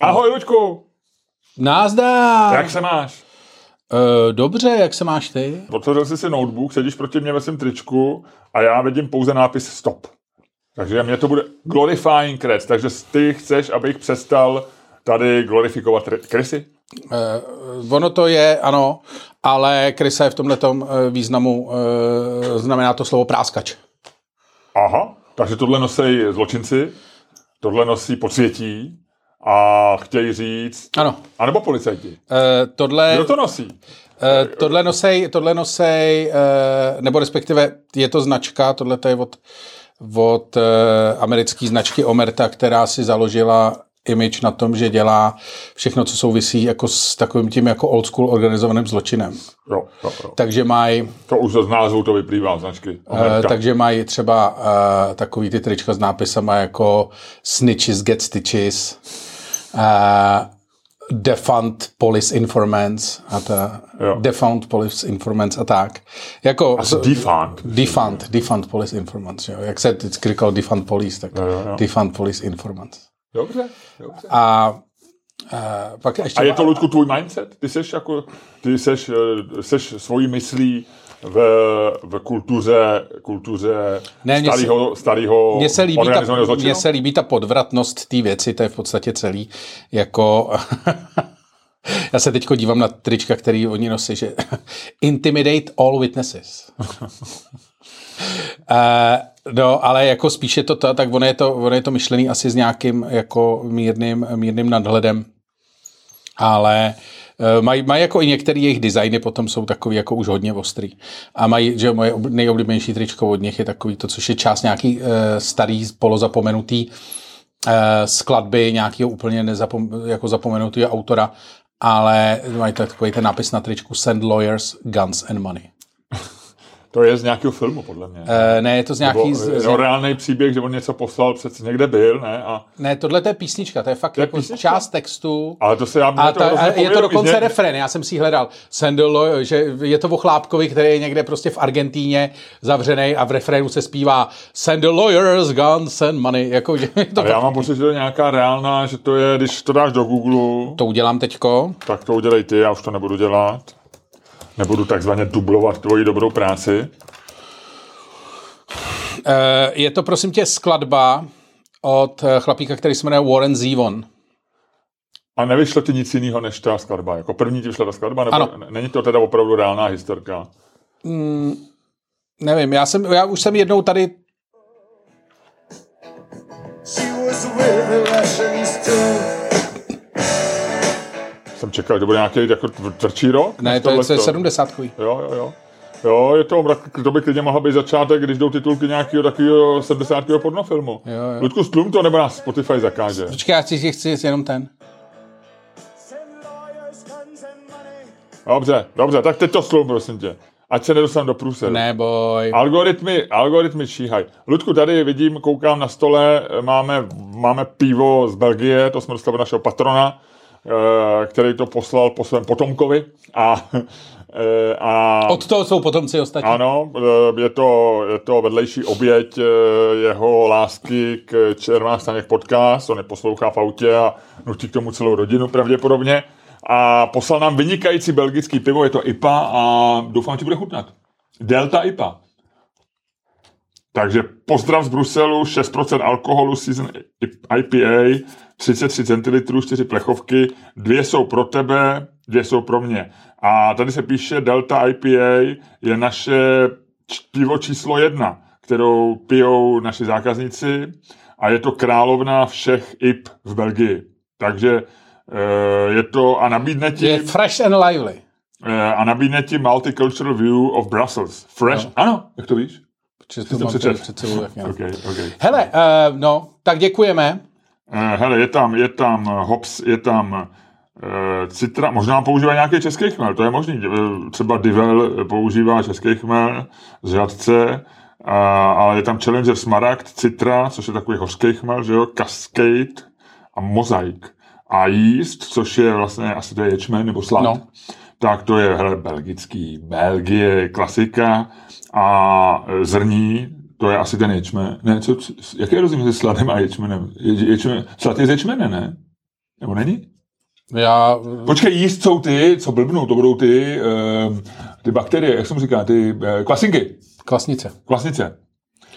Ahoj, Luďku! Názdar! Jak se máš? Uh, dobře, jak se máš ty? Otevřel jsi si notebook, sedíš proti mě ve svém tričku a já vidím pouze nápis stop. Takže mě to bude glorifying creds, takže ty chceš, abych přestal tady glorifikovat krysy? Uh, ono to je, ano, ale krysa je v tomto uh, významu, uh, znamená to slovo práskač. Aha, takže tohle nosí zločinci, tohle nosí podsvětí a chtějí říct... Ano. A nebo policajti. Uh, tohle... Kdo to nosí? Uh, tohle nosej, tohle nosej uh, nebo respektive je to značka, tohle to je od, od uh, americké značky Omerta, která si založila image na tom, že dělá všechno, co souvisí jako s takovým tím jako old school organizovaným zločinem. Jo, jo, jo. Takže mají... To už z názvu to vyplývá značky. Uh, takže mají třeba uh, takový ty trička s nápisama jako Snitches get stitches, uh, Defund Police Informants a ta, Defund Police Informants a tak. Jako, Asi defund. Defund, Defund Police Informants, jo. Jak se vždycky říkal Defund Police, tak jo, jo, jo. Defund Police Informants. Dobře, dobře. A a, pak ještě a je to, Ludku, tvůj mindset? Ty seš jako, ty seš, seš svojí myslí v, v kultuře, kultuře ne, starého, starého mně se líbí ta, Mně se líbí ta podvratnost té věci, to je v podstatě celý, jako... Já se teď dívám na trička, který oni nosí, že intimidate all witnesses. uh, no, ale jako spíše to, to tak ono je to, ono je to myšlený asi s nějakým jako mírným, mírným nadhledem. Ale uh, mají, mají jako i některé jejich designy potom jsou takový jako už hodně ostrý. A mají, že moje nejoblíbenější tričko od nich je takový to, což je část nějaký uh, starý polozapomenutý uh, skladby nějakého úplně nezapom, jako zapomenutého autora, ale mají takový ten nápis na tričku Send Lawyers, Guns and Money. To je z nějakého filmu, podle mě. Uh, ne, je to z nějaký... Nebo, z, z... reálný příběh, že on něco poslal, přece někde byl, ne? A... Ne, tohle to je písnička, to je fakt to je jako písnička? část textu. Ale to se já a, to, a je to dokonce že... refren, já jsem si ji hledal. Sendelo, že je to o chlápkovi, který je někde prostě v Argentíně zavřený a v refrénu se zpívá Send the lawyers, guns and money. Jako, že to já mám pocit, že to je nějaká reálná, že to je, když to dáš do Google. To udělám teďko. Tak to udělej ty, já už to nebudu dělat. Nebudu takzvaně dublovat tvoji dobrou práci. Je to prosím tě skladba od chlapíka, který se jmenuje Warren Zevon. A nevyšlo ti nic jiného než ta skladba? Jako první ti vyšla ta skladba? Nebo ano. Není to teda opravdu reálná historka? Mm, nevím, já, jsem, já už jsem jednou tady jsem čekal, že bude nějaký jako tvrdší rok. Ne, to je, to je 70 Jo, jo, jo. Jo, je to, to by klidně mohla být začátek, když jdou titulky nějakého takového 70. pornofilmu. Jo, jo. Ludku, stlum to, nebo nás Spotify zakáže. Počkej, já si chci jenom ten. Dobře, dobře, tak teď to stlum, prosím tě. Ať se nedostanu do průseru. Neboj. Algoritmy, algoritmy číhají. Ludku, tady vidím, koukám na stole, máme, máme pivo z Belgie, to jsme dostali našeho patrona, který to poslal po svém potomkovi a Eh, a, Od toho jsou potomci ostatní. Ano, eh, je to, je to vedlejší oběť eh, jeho lásky k Červená staněk podcast, on je poslouchá v autě a nutí k tomu celou rodinu pravděpodobně. A poslal nám vynikající belgický pivo, je to IPA a doufám, že bude chutnat. Delta IPA. Takže pozdrav z Bruselu, 6% alkoholu, season IPA, 33 centilitrů, 4 plechovky, dvě jsou pro tebe, dvě jsou pro mě. A tady se píše Delta IPA je naše pivo číslo jedna, kterou pijou naši zákazníci a je to královna všech IP v Belgii. Takže e, je to a nabídne ti... Je fresh and lively. E, a nabídne ti multicultural view of Brussels. Fresh, no. ano, jak to víš? Protože to mám před sebou. okay, okay. Hele, uh, no, tak děkujeme. Uh, hele, je tam, je tam hops, je tam uh, citra, možná používá nějaký český chmel, to je možný. Třeba Divel používá český chmel z řadce, uh, ale je tam Challenger Smaragd, Citra, což je takový hořký chmel, že jo, Cascade a Mozaik. A jíst, což je vlastně, asi to je ječmen nebo slad. No. Tak to je hele, belgický, Belgie, klasika a zrní, to je asi ten ječmen. Ne, co, jaký je rozdíl mezi sladem a ječmenem? Je, ječmen, slad je z ječmene, ne? Nebo není? Já, Počkej, jíst jsou ty, co blbnou, to budou ty, uh, ty bakterie, jak jsem říká, ty uh, kvasinky, kvasnice. kvasnice.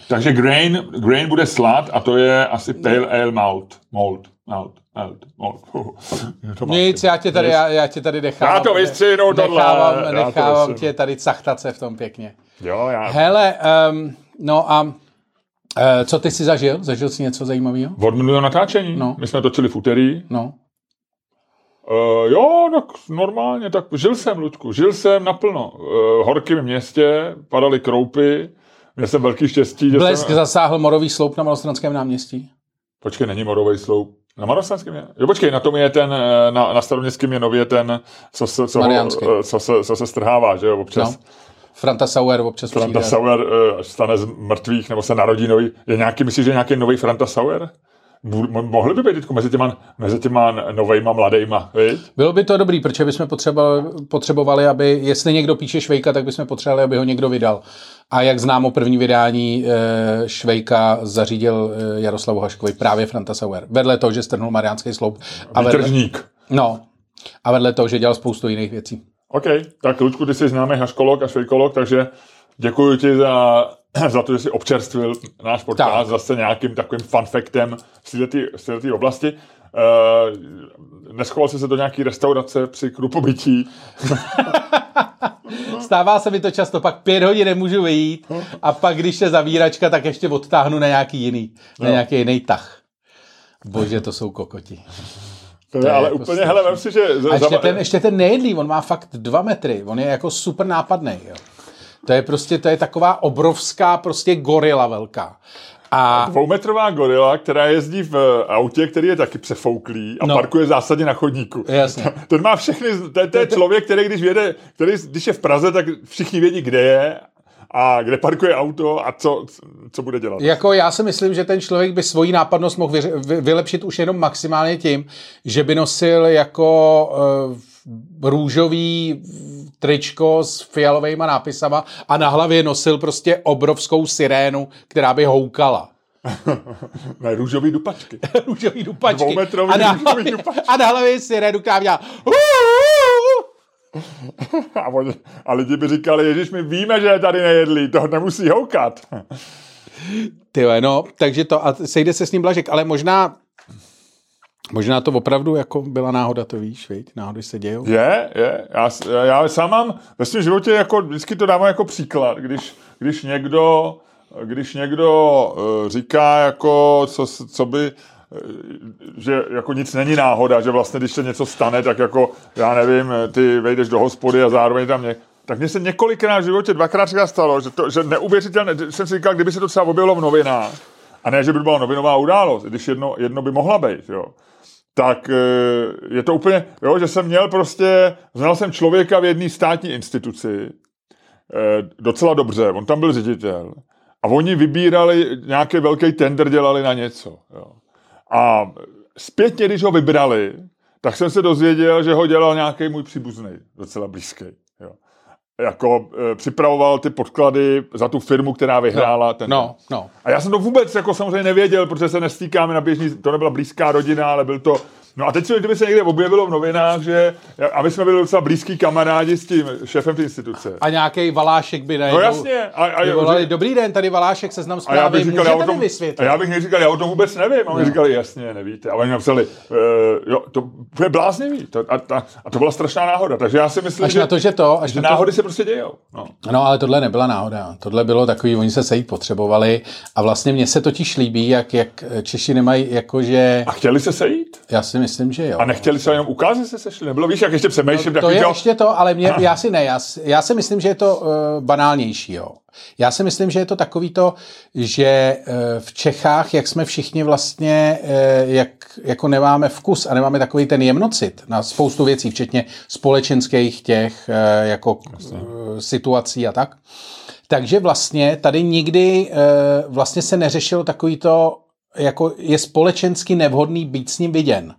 Takže grain, grain bude slad a to je asi pale ale malt. Malt. Malt. Malt. To Nic, já tě tady, já, já tě tady nechávám. Já to vystřihnu, tohle. Nechávám, Já to nechávám tě tady cachtat se v tom pěkně. Jo, já. Hele, um, no a uh, co ty jsi zažil? Zažil jsi něco zajímavého? Od minulého natáčení. No. My jsme točili v úterý. No. Uh, jo, tak normálně, tak žil jsem, Luďku, žil jsem naplno. Uh, v horkém městě, padaly kroupy, měl jsem velký štěstí, že Blesk jsem... zasáhl morový sloup na Malostranském náměstí. Počkej, není morovej sloup. Na Marostranském je? Jo, počkej, na tom je ten, eh, na, na staroměstském je nově ten, co se, co, ho, eh, co, se, co se strhává, že jo, občas. No. Franta Sauer občas Franta přijde. Sauer uh, stane z mrtvých, nebo se narodí nový. Je nějaký, myslíš, že je nějaký nový Franta Sauer? Mo- mo- Mohli by být teďko mezi těma, mezi těma novejma mladejma, viď? Bylo by to dobrý, protože bychom potřebovali, potřebovali, aby, jestli někdo píše Švejka, tak bychom potřebovali, aby ho někdo vydal. A jak známo, první vydání e, Švejka zařídil e, Jaroslavu Haškovi právě Franta Sauer. Vedle toho, že strhnul Mariánský sloup. A vedle, Výtržník. no, a vedle toho, že dělal spoustu jiných věcí. OK, tak Luďku, ty jsi známý haškolog a švejkolog, takže děkuji ti za, za to, že jsi občerstvil náš podcast Tak. zase nějakým takovým této- z této oblasti. Uh, neschoval jsi se do nějaký restaurace při krupobytí. Stává se mi to často, pak pět hodin nemůžu vyjít a pak, když je zavíračka, tak ještě odtáhnu na nějaký jiný, na No. nějaký jiný tah. Bože, to jsou kokoti. To je, je ale jako úplně, strašný. hele, vem si, že... A ještě ten, ještě ten nejedlý, on má fakt dva metry, on je jako super nápadný. Jo. To je prostě, to je taková obrovská prostě gorila velká. A Dvoumetrová gorila, která jezdí v autě, který je taky přefouklý a No. parkuje zásadně na chodníku. Jasně. Ten má všechny, to, je- člověk, který když, jede, který když je v Praze, tak všichni vědí, kde je a kde parkuje auto a co, co bude dělat. jako já si myslím, že ten člověk by svoji nápadnost mohl vy- vylepšit už jenom maximálně tím, že by nosil jako uh, růžový tričko s fialovými nápisama a na hlavě nosil prostě obrovskou sirénu, která by houkala. Ne, růžový dupačky. růžový dupačky. Dvoumetrový a, na hlavě, dupačky. a na hlavě sirénu, která dělá A, oni, a lidi by říkali, Ježíš, my víme, že je tady nejedlý, to nemusí houkat. Ty no, takže to, a sejde se s ním Blažek, ale možná, možná to opravdu jako byla náhoda, to víš, viď? náhody se dějou. Je, je. Já, já sám mám ve svém životě jako, vždycky to dávám jako příklad, když, když někdo, když někdo uh, říká jako, co, co by, eh, že jako nic není náhoda, že vlastně když se něco stane, tak jako, já nevím, ty vejdeš do hospody a zároveň tam ně, tak mně se několikrát v životě, dvakrát třikrát stalo, že, to, že neuvěřitelné, že jsem si říkal, kdyby se to třeba objevilo v novinách, a ne, že by to byla novinová událost, když jedno, jedno by mohla být, jo tak eh, je to úplně, jo, že jsem měl prostě, znal jsem člověka v jedné státní instituci eh, docela dobře, on tam byl ředitel a oni vybírali, nějaký velký tender dělali na něco. Jo. A zpětně, když ho vybrali, tak jsem se dozvěděl, že ho dělal nějaký můj příbuzný, docela blízký. Jako e, připravoval ty podklady za tu firmu, která vyhrála ten. No, no. A já jsem to vůbec jako samozřejmě nevěděl, protože se nestýkáme na běžný, to nebyla blízká rodina, ale byl to, no a teď se, kdyby se někde objevilo v novinách, že, a my jsme byli docela blízký kamarádi s tím šéfem té instituce. A nějaký Valášek by najednou... No jasně. A, a, volali, dobrý den, tady Valášek, seznam a já bych zprávy, říkal, já o tom, vysvětlit? a já bych neříkal, já o tom vůbec nevím. A oni říkali, jasně, nevíte. A oni napsali, uh, jo, to je bláznivý. To, a, a, a, to byla strašná náhoda. Takže já si myslím, Až že, na to, že to... Až že na to, náhody se prostě dějou. No. No, ale tohle nebyla náhoda. Tohle bylo takový, oni se sejít potřebovali a vlastně mně se totiž líbí, jak, jak Češi nemají jakože... A chtěli se sejít? Já si myslím, že jo. A nechtěli se jenom ukázat, že se sešli? Nebylo, víš, jak ještě přemýšlím, To takový, je jo, ještě to, ale mě, já si ne, já, já si myslím, že je to uh, banálnější, jo. Já si myslím, že je to takový to, že uh, v Čechách, jak jsme všichni vlastně, uh, jak jako nemáme vkus a nemáme takový ten jemnocit na spoustu věcí, včetně společenských těch uh, jako uh, situací a tak, takže vlastně tady nikdy uh, vlastně se neřešilo takový to, jako je společensky nevhodný být s ním viděn.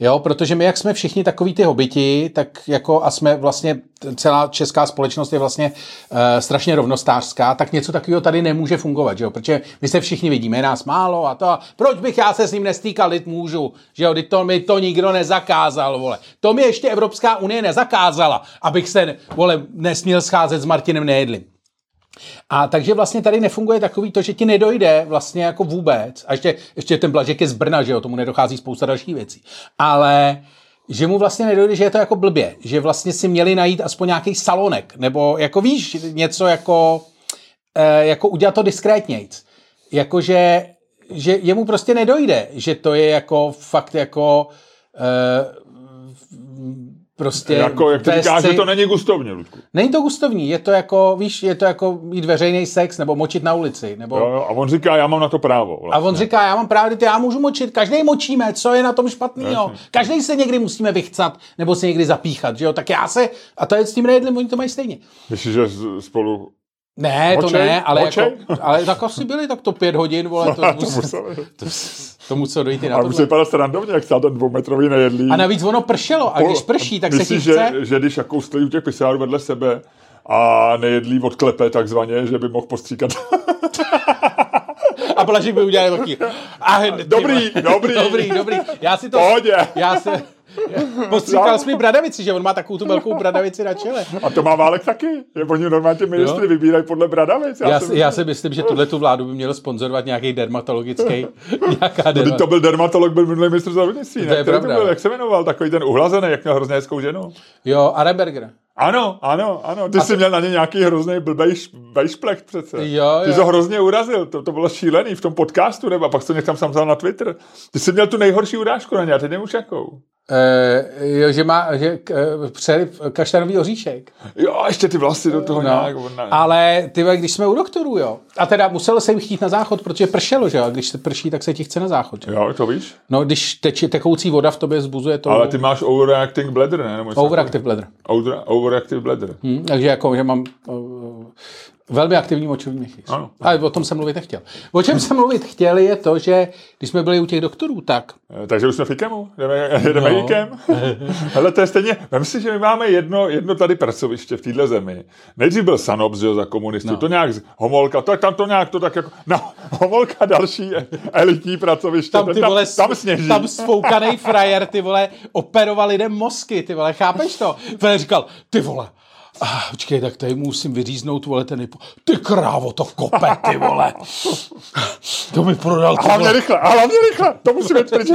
Jo, protože my, jak jsme všichni takový ty hobiti, tak jako a jsme vlastně, celá česká společnost je vlastně uh, strašně rovnostářská, tak něco takového tady nemůže fungovat, že jo? protože my se všichni vidíme, nás málo a to, a proč bych já se s ním nestýkal, lid můžu, že jo, to mi to nikdo nezakázal, vole. To mi ještě Evropská unie nezakázala, abych se, vole, nesměl scházet s Martinem Nejedlým. A takže vlastně tady nefunguje takový to, že ti nedojde vlastně jako vůbec, a ještě, ještě ten Blažek je z Brna, že jo, tomu nedochází spousta dalších věcí, ale že mu vlastně nedojde, že je to jako blbě, že vlastně si měli najít aspoň nějaký salonek, nebo jako víš, něco jako, eh, jako udělat to diskrétnějc. Jakože že jemu prostě nedojde, že to je jako fakt jako eh, prostě... Jako, jak ty říkáš, si... že to není gustovní, Ludku. Není to gustovní, je to jako, víš, je to jako mít veřejný sex, nebo močit na ulici, nebo... Jo, jo, a on říká, já mám na to právo. Vlastně. A on říká, já mám právo, já můžu močit, každý močíme, co je na tom špatného. Každý se někdy musíme vychcat, nebo se někdy zapíchat, že jo, tak já se, a to je s tím nejedlím, oni to mají stejně. Myslíš, že spolu ne, Močej? to ne, ale, jako, ale tak asi byli tak to pět hodin, vole, to, to, musel, to, to muselo dojít i na to. A musí vypadat srandovně, jak stál ten dvoumetrový nejedlý. A navíc ono pršelo a když prší, tak Myslíš, se ti chce... že, že když jako stojí u těch pisárů vedle sebe a nejedlí odklepe takzvaně, že by mohl postříkat. a Blažík by udělal taky. A, dobrý, dobrý. dobrý, dobrý. Já si to... Pohodě. Já se, Postříkal jsi mi bradavici, že on má takovou tu velkou bradavici na čele. A to má Válek taky. Je, oni normálně ministry jo? vybírají podle bradavic. Já, já, si, já si myslím, že tuhle tu vládu by měl sponzorovat nějaký dermatologický, nějaká derma... To byl dermatolog, byl minulý ministr zdravotnictví. To je pravda. To byl, jak se jmenoval, takový ten uhlazený, jak měl hrozně hezkou ženu. Jo, Arenberger. Ano, ano, ano. Ty a jsi to... měl na ně nějaký hrozný blbej vejšplech přece. Jo, Ty jsi ho hrozně urazil, to, to bylo šílený v tom podcastu, nebo a pak jsi to někam sám vzal na Twitter. Ty jsi měl tu nejhorší urážku na ně, a teď nevím už jakou. Uh, jo, že má že, uh, přeliv kaštanový oříšek. Jo, ještě ty vlasy do toho no. nějak. Ne. Ale ty, když jsme u doktorů, jo. A teda musel jsem chtít na záchod, protože pršelo, že jo. A když se prší, tak se ti chce na záchod. Že? Jo, to víš? No, když teče tekoucí voda v tobě zbuzuje to. Ale ty máš overreacting bladder, ne? overactive bladder. Over, overactive bladder. Hmm, takže jako, že mám uh, Velmi aktivní močový měchýř. Ano. Ale o tom jsem mluvit nechtěl. O čem jsem mluvit chtěl je to, že když jsme byli u těch doktorů, tak... Eh, takže už jsme v IKEMu? Jdeme, jdeme no. IKEM? Hele, to je stejně... Vem si, že my máme jedno, jedno tady pracoviště v téhle zemi. Nejdřív byl Sanops, že, za komunistů. No. To nějak... Homolka, to, tam to nějak to tak jako... No, Homolka další elitní pracoviště. Tam, ty vole, tam, tam sněží. Tam svoukanej frajer, ty vole, operoval lidem mozky, ty vole, chápeš to? Vole říkal, ty vole, Ah, počkej, tak tady musím vyříznout, vole, ten hypo. Ty krávo, to kope, ty vole. To mi prodal, ty Hlavně rychle, a hlavně rychle, to musí být pryč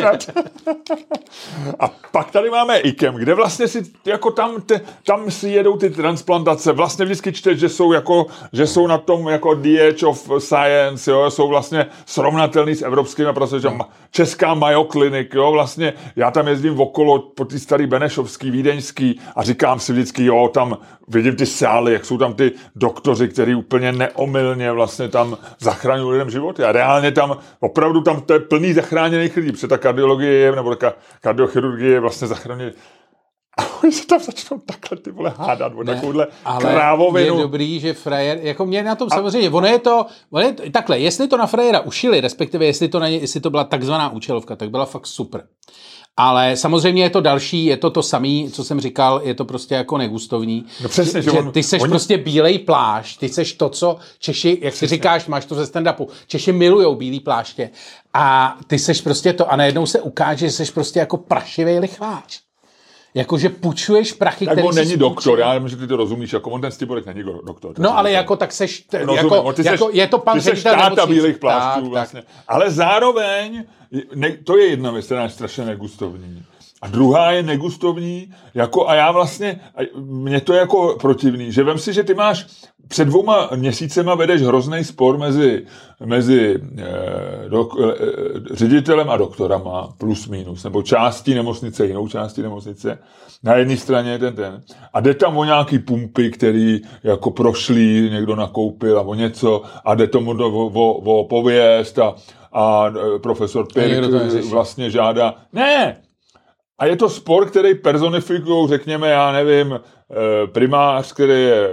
A pak tady máme IKEM, kde vlastně si, jako tam, te, tam si jedou ty transplantace. Vlastně vždycky čteš, že jsou jako, že jsou na tom jako The of Science, jo, jsou vlastně srovnatelný s evropskými, protože no. česká Mayo Clinic, jo, vlastně já tam jezdím okolo po té starý Benešovský, Vídeňský a říkám si vždycky, jo, tam vidím ty sály, jak jsou tam ty doktoři, kteří úplně neomylně vlastně tam zachraňují lidem životy. A reálně tam, opravdu tam to je plný zachráněných lidí, protože ta kardiologie je, nebo ta kardiochirurgie je vlastně zachraněný. A oni se tam začnou takhle ty vole hádat o takovouhle krávovinu. je dobrý, že frajer, jako mě na tom a... samozřejmě, ono je to, ono je to, takhle, jestli to na frajera ušili, respektive jestli to, na ně, jestli to byla takzvaná účelovka, tak byla fakt super. Ale samozřejmě je to další, je to to samé, co jsem říkal, je to prostě jako negustovní. No přesně, že, že on, ty seš oni... prostě bílej plášť, ty seš to, co Češi, jak si říkáš, máš to ze stand-upu, Češi milujou bílý pláště a ty seš prostě to a najednou se ukáže, že seš prostě jako prašivý lichvář. Jakože půjčuješ prachy, tak který on není doktor, já nevím, že ty to rozumíš, jako on ten Stiborek není doktor. No ale jako tak seš, t- Rozumím, jako, ty seš, jako, je to pan ty seš táta bílých plášťů tak, vlastně. Tak. Ale zároveň, ne, to je jedna věc, která je strašně negustovní. A druhá je negustovní, jako a já vlastně, mě to je jako protivný, že vem si, že ty máš před dvouma měsícema vedeš hrozný spor mezi, mezi eh, dok, eh, ředitelem a doktorama, plus minus, nebo částí nemocnice, jinou částí nemocnice. Na jedné straně ten ten. A jde tam o nějaký pumpy, který jako prošlý, někdo nakoupil a o něco a jde tomu o, o, o pověst a, a eh, profesor Pirk vlastně žádá, ne, a je to spor, který personifikují, řekněme, já nevím, primář, který je,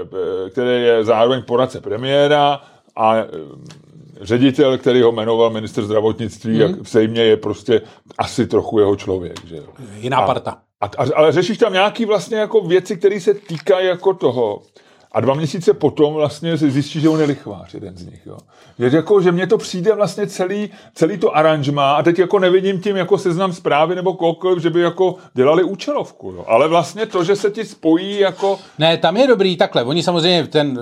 který je zároveň poradce premiéra a ředitel, který ho jmenoval minister zdravotnictví, mm. jak zřejmě je prostě asi trochu jeho člověk. Že jo. Jiná a, parta. A, a, ale řešíš tam nějaký vlastně jako věci, které se týkají jako toho, a dva měsíce potom vlastně si zjistí, že on je lichvář, jeden z nich. Jo. Je jako, že mně to přijde vlastně celý, celý to aranžma a teď jako nevidím tím jako seznam zprávy nebo kohokoliv, že by jako dělali účelovku. Jo. Ale vlastně to, že se ti spojí jako... Ne, tam je dobrý takhle. Oni samozřejmě ten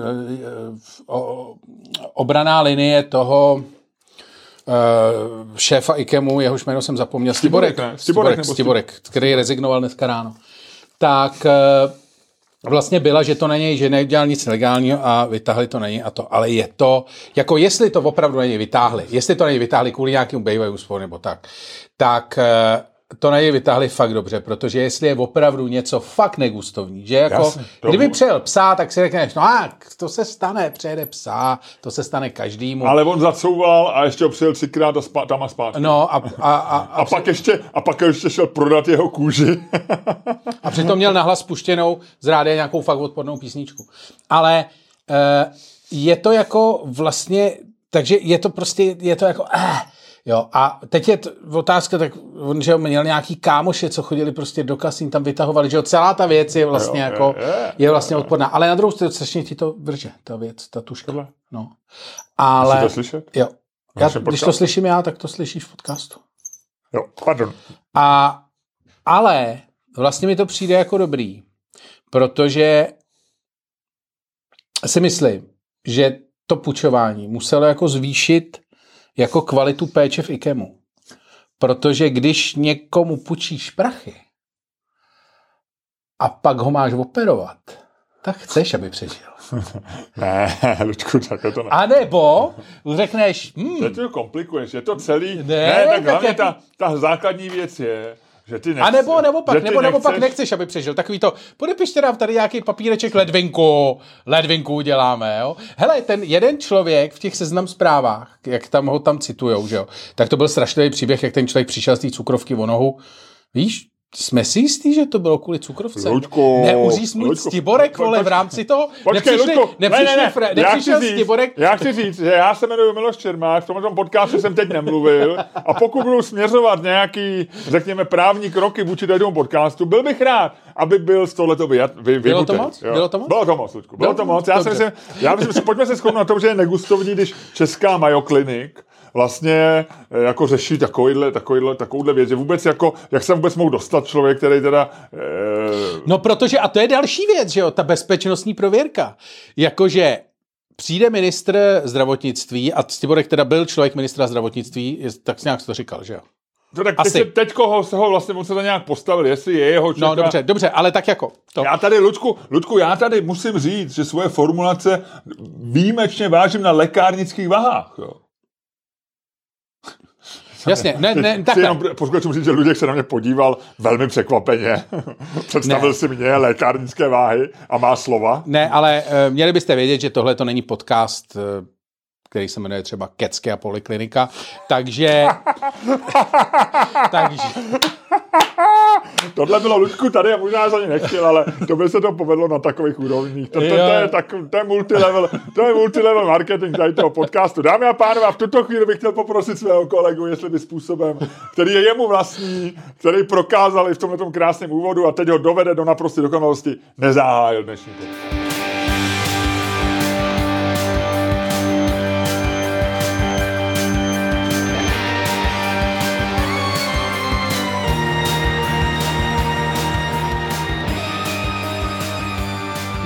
uh, obraná linie toho uh, šéfa IKEMu, jehož jméno jsem zapomněl, Stiborek, Stiborek, Stiborek, Stiborek, Stiborek, který rezignoval dneska ráno. Tak uh, vlastně byla, že to na něj, že neudělal nic legálního a vytáhli to na něj a to. Ale je to, jako jestli to opravdu na něj vytáhli, jestli to na něj vytáhli kvůli nějakému bývají úspor nebo tak, tak eh, to na něj vytáhli fakt dobře, protože jestli je opravdu něco fakt negustovní, že jako, Jasně, kdyby mu... přijel psa, tak si řekneš, no a to se stane, přejede psa, to se stane každému. Ale on zacouval a ještě ho přijel třikrát a spá, tam a zpátky. No a, a, a, a, a, pak ještě, a pak ještě šel prodat jeho kůži. a přitom měl nahlas puštěnou z rádia nějakou fakt odpornou písničku. Ale uh, je to jako vlastně, takže je to prostě, je to jako, uh, Jo, a teď je t- otázka, tak on, že měl nějaký kámoše, co chodili prostě do kasín, tam vytahovali, že jo, celá ta věc je vlastně jo, jako, je, je, je vlastně je, odporná. Ale na druhou stranu strašně ti to vrže, ta věc, ta tuška. Tohle. No. Ale... Jsi to slyšet? Jo. Já, když to slyším já, tak to slyšíš v podcastu. Jo, pardon. A, ale vlastně mi to přijde jako dobrý, protože si myslím, že to pučování muselo jako zvýšit jako kvalitu péče v IKEMu. Protože když někomu půjčíš prachy a pak ho máš operovat, tak chceš, aby přežil. ne, Lučku, tak to ne. A nebo řekneš... Hmm, to to komplikuješ, je to celý... Ne, ne tak, tak hlavně jak... ta, ta základní věc je, že ty nechci, a nebo, nebo pak, nebo, nebo pak nechceš, aby přežil. Takový to, podepište nám tady nějaký papíreček ledvinku, ledvinku uděláme, jo. Hele, ten jeden člověk v těch seznam zprávách, jak tam ho tam citujou, že jo, tak to byl strašný příběh, jak ten člověk přišel z té cukrovky o nohu. Víš, jsme si jistí, že to bylo kvůli cukrovce? Luďko, Neuříz můj Stiborek, vole, v rámci toho? Počkej, nepřišli, Luďko, nepřišli, ne, ne, ne, nepřišel říct, Stiborek? Já chci říct, že já se jmenuji Miloš Čermák, v tomto podcastu jsem teď nemluvil a pokud budu směřovat nějaký, řekněme, právní kroky vůči tomu podcastu, byl bych rád, aby byl z tohleto vy, vy, Bylo to moc? Jo. Bylo to moc? Bylo to moc, Luďku, bylo to moc. Já si myslím, já myslím, že pojďme se shodnout na tom, že je negustovní, když Česká Mayo Clinic vlastně eh, jako řeší takovýhle, takovýhle, takovouhle věc, že vůbec jako, jak se vůbec mohl dostat člověk, který teda... E... No protože, a to je další věc, že jo, ta bezpečnostní prověrka. Jakože přijde ministr zdravotnictví, a Stiborek teda byl člověk ministra zdravotnictví, tak nějak to říkal, že jo? To tak Asi. teď, teď ho, se ho vlastně musel nějak postavil, jestli je jeho člověka. No dobře, dobře, ale tak jako. To. Já tady, Ludku, Ludku, já tady musím říct, že svoje formulace výjimečně vážím na lékárnických vahách. Jo. Jasně, ne, ne, takhle. Jenom posluchačům říct, že Luděk se na mě podíval velmi překvapeně. Představil ne. si mě lékárnické váhy a má slova. Ne, ale uh, měli byste vědět, že tohle to není podcast uh, který se jmenuje třeba Kecké a poliklinika. Takže... takže... Tohle bylo Ludku tady a možná za ně nechtěl, ale to by se to povedlo na takových úrovních. To, to, to, je, tak, to, je multilevel, to je multilevel marketing tady toho podcastu. Dámy a pánové, a v tuto chvíli bych chtěl poprosit svého kolegu, jestli by způsobem, který je jemu vlastní, který prokázal i v tomhle krásném úvodu a teď ho dovede do naprosté dokonalosti, nezahájil dnešní podcast.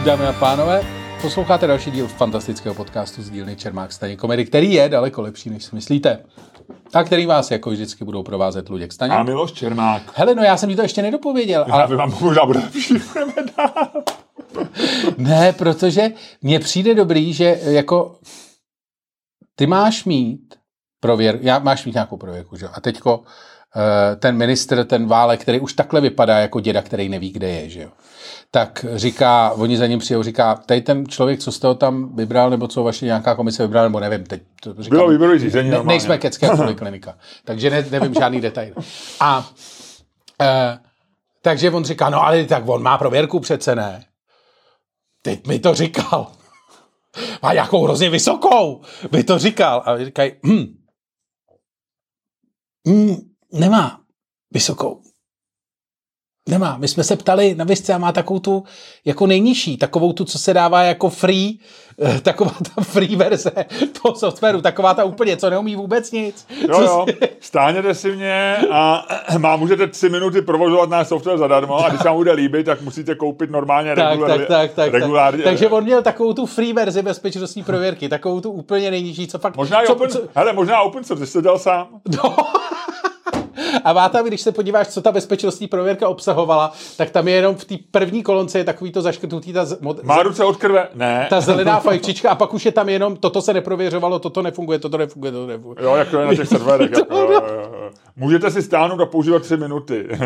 Dámy a pánové, posloucháte další díl fantastického podcastu z dílny Čermák Staněk komedy, který je daleko lepší, než si myslíte. A který vás jako vždycky budou provázet Luděk Staněk. A Miloš Čermák. Hele, no já jsem ti to ještě nedopověděl. Já ale... vám možná bude lepší, Ne, protože mně přijde dobrý, že jako ty máš mít prověr, já máš mít nějakou prověrku, že? A teďko ten minister, ten válek, který už takhle vypadá jako děda, který neví, kde je, že jo tak říká, oni za ním přijou, říká, tady ten člověk, co jste ho tam vybral, nebo co vaše nějaká komise vybrala, nebo nevím, teď to říkám, Bylo výběrový řízení ne, Nejsme kecké klinika, takže ne, nevím žádný detail. A e, takže on říká, no ale tak on má prověrku přece ne. Teď mi to říkal. A jakou hrozně vysokou, by to říkal. A říkají, hm, hm, nemá vysokou. Nemá. My jsme se ptali na visce a má takovou tu jako nejnižší, takovou tu, co se dává jako free, eh, taková ta free verze toho softwaru, taková ta úplně, co neumí vůbec nic. Jo, jo, stáhněte si mě a má, můžete tři minuty provozovat náš software zadarmo a když vám bude líbit, tak musíte koupit normálně tak, regulár, tak, tak, tak, regulár, tak. Takže on měl takovou tu free verzi bezpečnostní prověrky, takovou tu úplně nejnižší, co fakt... Možná, co, open, co, hele, možná open source, jsi to dělal sám? No. A má tam, když se podíváš, co ta bezpečnostní prověrka obsahovala, tak tam je jenom v té první kolonce je takový to zaškrtnutý ta, mod, Má ruce od krve? Ne. ta zelená fajčička a pak už je tam jenom toto se neprověřovalo, toto nefunguje, toto nefunguje, toto nefunguje. Jo, jak to je na těch serverech. jako, jo, jo, jo. Můžete si stáhnout a používat tři minuty.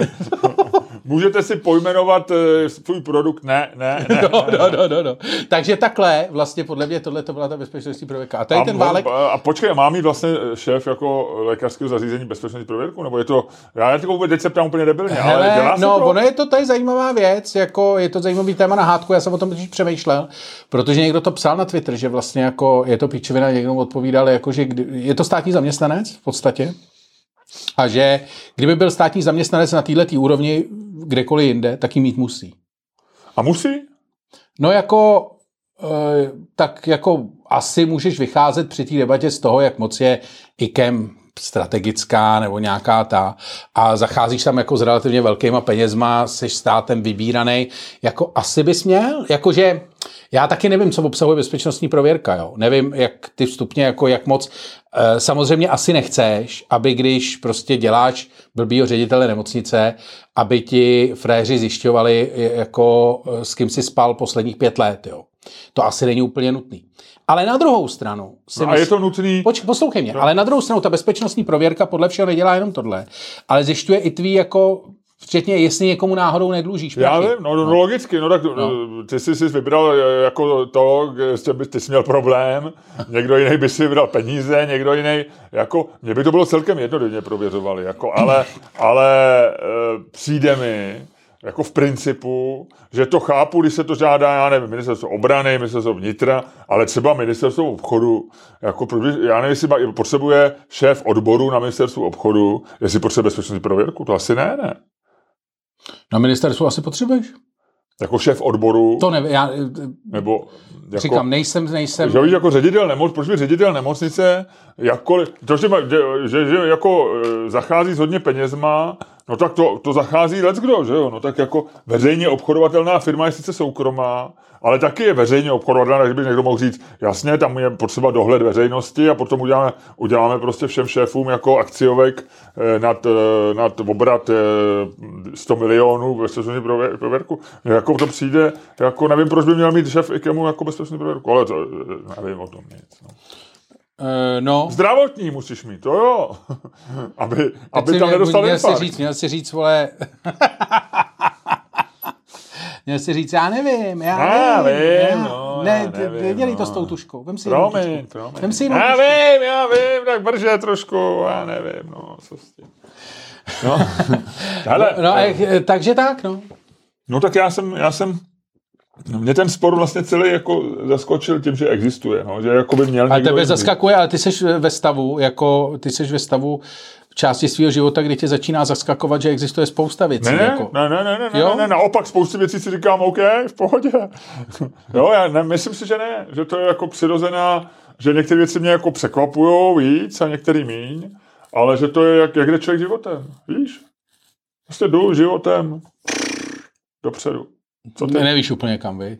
Můžete si pojmenovat uh, svůj produkt? Ne, ne, ne. No, no, no, no, no. Takže takhle, vlastně podle mě tohle to byla ta bezpečnostní prověrka. A tady A, ten válek, a, počkej, má mít vlastně šéf jako lékařského zařízení bezpečnostní prověrku? Nebo je to, já to vůbec teď se ptám úplně debilně, ale Hele, dělá se no, to? ono je to tady zajímavá věc, jako je to zajímavý téma na hádku, já jsem o tom totiž přemýšlel, protože někdo to psal na Twitter, že vlastně jako je to píčovina, někdo odpovídal, jako že kdy, je to státní zaměstnanec v podstatě, a že kdyby byl státní zaměstnanec na této úrovni kdekoliv jinde, tak ji mít musí. A musí? No jako, eh, tak jako asi můžeš vycházet při té debatě z toho, jak moc je IKEM strategická nebo nějaká ta a zacházíš tam jako s relativně velkýma penězma, jsi státem vybíraný, jako asi bys měl, jakože já taky nevím, co obsahuje bezpečnostní prověrka, jo. Nevím, jak ty vstupně, jako jak moc. E, samozřejmě asi nechceš, aby když prostě děláš blbýho ředitele nemocnice, aby ti fréři zjišťovali, jako e, s kým si spal posledních pět let, jo. To asi není úplně nutný. Ale na druhou stranu si No a je to nutný? Poč, poslouchej mě, ale na druhou stranu ta bezpečnostní prověrka podle všeho nedělá jenom tohle, ale zjišťuje i tvý jako Včetně, jestli někomu náhodou nedlužíš. Já prachy. vím, no, no, no logicky, no tak no. ty jsi si vybral eh, jako to, že by ty jsi měl problém, někdo jiný by si vybral peníze, někdo jiný, jako, mě by to bylo celkem jedno, kdyby mě prověřovali, jako, ale, ale e, přijde mi, jako v principu, že to chápu, když se to žádá, já nevím, ministerstvo obrany, ministerstvo vnitra, ale třeba ministerstvo obchodu, jako, já nevím, jestli potřebuje šéf odboru na ministerstvu obchodu, jestli potřebuje bezpečnostní prověrku, to asi ne, ne. Na ministerstvu asi potřebuješ? Jako šéf odboru? To nevím, já nebo jako, říkám, nejsem, nejsem... Že víš, jako ředitel nemoc, proč by ředitel nemocnice, jakkoliv, to, že, že, že jako e, zachází s hodně penězma, no tak to, to zachází let kdo, že jo, no tak jako veřejně obchodovatelná firma je sice soukromá, ale taky je veřejně obchodovatelná, takže by někdo mohl říct, jasně, tam je potřeba dohled veřejnosti a potom uděláme, uděláme prostě všem šéfům jako akciovek eh, nad, eh, nad obrat 100 milionů bezpečnostní prověrku. Jako to přijde, jako nevím, proč by měl mít šéf IKEMu jako bezpečnostní prověrku, ale to eh, nevím o tom nic. No. Uh, no. Zdravotní musíš mít, to jo. aby, aby tam měl, nedostal měl infarkt. si říct, měl si říct, vole... Měl si říct, já nevím, já, já nevím. vím, já, no, ne, já nevím, nedělej no. to s tou tuškou. Vem si jinou Promiň, tušku. promiň. Vem si jinou Já vím, já vím, tak brže trošku, já nevím, no, co s tím. No, hele, No, eh, takže tak, no. no tak já jsem, já jsem, no, mě ten spor vlastně celý jako zaskočil tím, že existuje, no, že jako by měl někdo tebe zaskakuje, ale ty jsi ve stavu, jako ty jsi ve stavu v části svého života, kdy tě začíná zaskakovat, že existuje spousta věcí. Ne, ne, jako. ne, ne, ne, ne, Jo? ne, naopak spoustu věcí si říkám, OK, v pohodě. jo, já ne, myslím si, že ne, že to je jako přirozená, že některé věci mě jako překvapují víc a některé míň, ale že to je, jak, jak jde člověk životem, víš? Prostě jdu životem dopředu. Co ty? Ne, nevíš úplně kam, vy.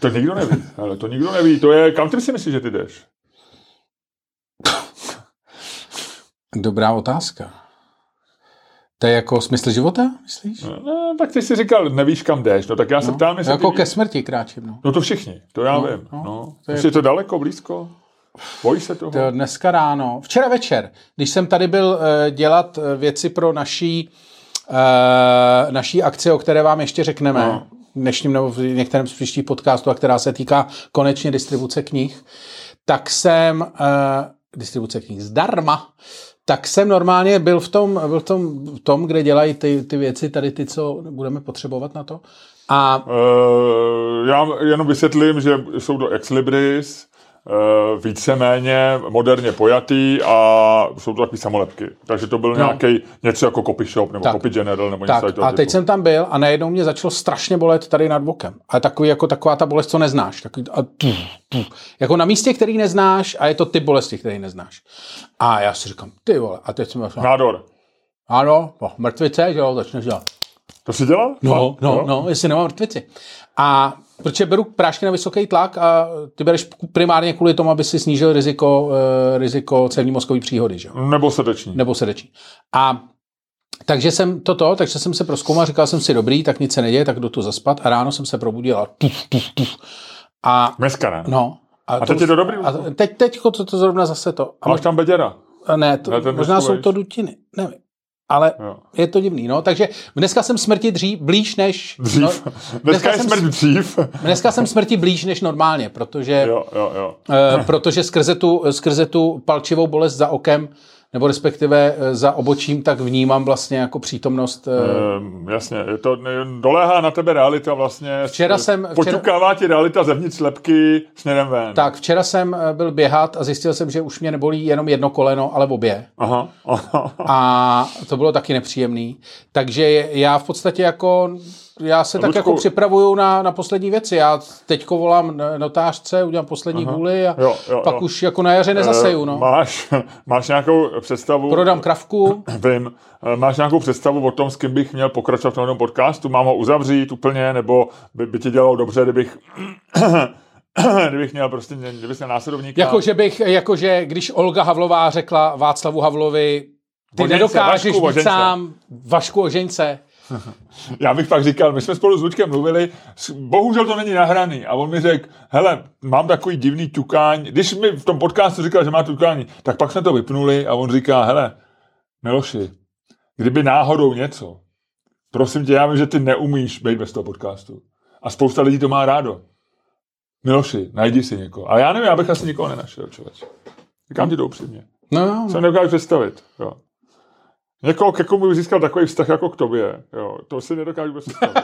To nikdo neví, ale to nikdo neví, to je, kam ty si myslíš, že ty jdeš? Dobrá otázka. To je jako smysl života, myslíš? No, tak ty jsi říkal, nevíš, kam jdeš, no tak já se No, ptám, jestli jako ty ke smrti kráčím, no. No to všichni, to já No, vím. no, No, to je- to je... to daleko, blízko? Bojíš se toho? To dneska ráno, včera večer, když jsem tady byl uh, dělat eh, věci pro naší, uh, naší akci, o které vám ještě řekneme, No. Dnešním nebo v některém z příštích podcastů, a která se týká konečně distribuce knih, tak jsem, uh, distribuce knih zdarma, tak jsem normálně byl v tom, byl v tom, v tom kde dělají ty, ty věci, tady ty, co budeme potřebovat na to. A Uh, já jenom vysvětlím, že jsou to Ex Libris, uh, víceméně moderně pojatý a jsou to takové samolepky. Takže to byl no. nějaký něco jako copy shop nebo tak. copy general nebo tak. něco A teď jsem tam byl a najednou mě začalo strašně bolet tady nad bokem. A takový jako taková ta bolest, co neznáš. Takový, a tu, tu. Jako na místě, který neznáš a je to ty bolesti, který neznáš. A já si říkám, ty vole, a teď jsem... Nádor. Ano, no, mrtvice, že jo, začneš dělat. To jsi dělal? No, no, no, no, jestli nemám mrtvici. A protože beru prášky na vysoký tlak a ty bereš primárně kvůli tomu, aby si snížil riziko, uh, riziko cévní mozkové příhody. Že? Nebo srdeční. Nebo srdeční. A takže jsem toto, takže jsem se proskoumal, říkal jsem si dobrý, tak nic se neděje, tak jdu tu zaspat a ráno jsem se probudil a tuf, tuf, tuf. A, Dneska ne? No. A, a teď je to dobrý? A teď, teď to, to zrovna zase to. A máš tam beděra? Ne, to, ne, možná jsou to dutiny, nevím. Ale jo. je to divný, no. Takže dneska jsem smrti dřív, blíž než... Dřív. No, dneska, dneska je smrt dřív. Dneska jsem smrti blíž než normálně, protože... Jo, jo, jo. Uh, protože skrze tu, skrze tu palčivou bolest za okem nebo respektive eh, za obočím, tak vnímám vlastně jako přítomnost. E, jasně, je to, doléhá na tebe realita vlastně. Včera jsem... Poťukává ti realita zevnitř lepky směrem ven. Tak, včera jsem byl běhat a zjistil jsem, že už mě nebolí jenom jedno koleno, ale obě. Aha, aha. A to bylo taky nepříjemný. Takže já v podstatě jako já se tak jako připravuju na, na poslední věci. Já teďko volám notářce, udělám poslední Aha. vůli a jo, jo, pak jo. už jako na jaře nezaseju. No. Máš, máš nějakou představu? Prodám kravku. Vím. Máš nějakou představu o tom, s kým bych měl pokračovat v tom podcastu? Mám ho uzavřít úplně, nebo by, by ti dělalo dobře, kdybych kdybych měl prostě, kdybych měl následovníka. Jakože bych, jakože když Olga Havlová řekla Václavu Havlovi, ty Ožence, nedokážeš Vašku, být sám Vašku Ožeňce, Já bych pak říkal, my jsme spolu s Lučkem mluvili, bohužel to není nahraný. A on mi řekl, hele, mám takový divný ťukání. Když mi v tom podcastu říkal, že má ťukání, tak pak jsme to vypnuli a on říká, hele, Miloši, kdyby náhodou něco, prosím tě, já vím, že ty neumíš být bez toho podcastu. A spousta lidí to má rádo. Miloši, najdi si někoho. A já nevím, já bych asi nikoho nenašel, člověk. Říkám ti to upřímně. No, no. Se nedokážu představit. Jo. Někoho, ke komu získal takový vztah jako k tobě, jo, to si nedokážu představit.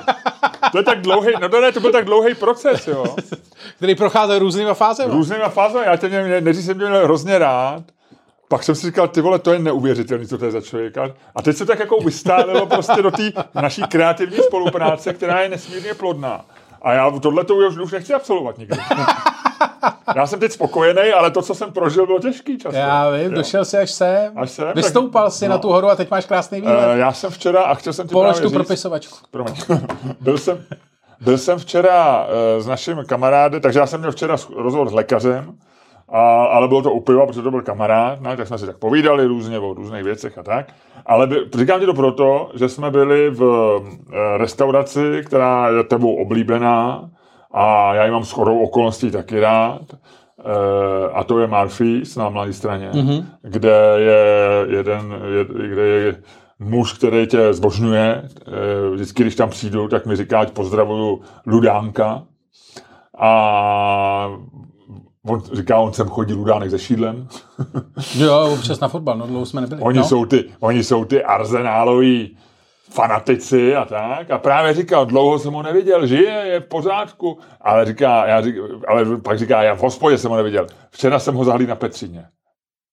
To je tak dlouhý, no to ne, to byl tak dlouhý proces, jo. Který procházel různýma fázemi. Různýma fázemi, já tě mě, než jsem tě měl hrozně rád, pak jsem si říkal, ty vole, to je neuvěřitelný, co to je za člověka. A teď se tak jako vystálilo prostě do té naší kreativní spolupráce, která je nesmírně plodná. A já tohle to už, už nechci absolvovat nikdy. Já jsem teď spokojený, ale to, co jsem prožil, bylo těžký čas. Já vím, jo. došel jsi až sem, až sem vystoupal tak, si no. na tu horu a teď máš krásný výhled. Uh, já jsem včera, a chtěl jsem ti Polož tu propisovačku. Promiň. byl, jsem, byl jsem včera uh, s naším kamarádem, takže já jsem měl včera rozhovor s lékařem, a, ale bylo to u piva, protože to byl kamarád, no, tak jsme si tak povídali různě o různých věcech a tak. Ale by, říkám ti to proto, že jsme byli v e, restauraci, která je tebou oblíbená, a já ji mám shodou okolností taky rád. E, a to je Marfis na mladé straně, mm-hmm. kde je jeden, je, kde je muž, který tě zbožňuje. E, vždycky, když tam přijdu, tak mi říká, ať pozdravuju Ludánka. A On říká, on sem chodí Ludánek se šídlem. jo, občas na fotbal, no dlouho jsme nebyli. Oni, no. jsou, ty, oni jsou ty arzenáloví fanatici a tak. A právě říkal, dlouho jsem ho neviděl, žije, je v pořádku. Ale, říká, já řík, ale pak říká, já v hospodě jsem ho neviděl. Včera jsem ho zahlí na Petříně.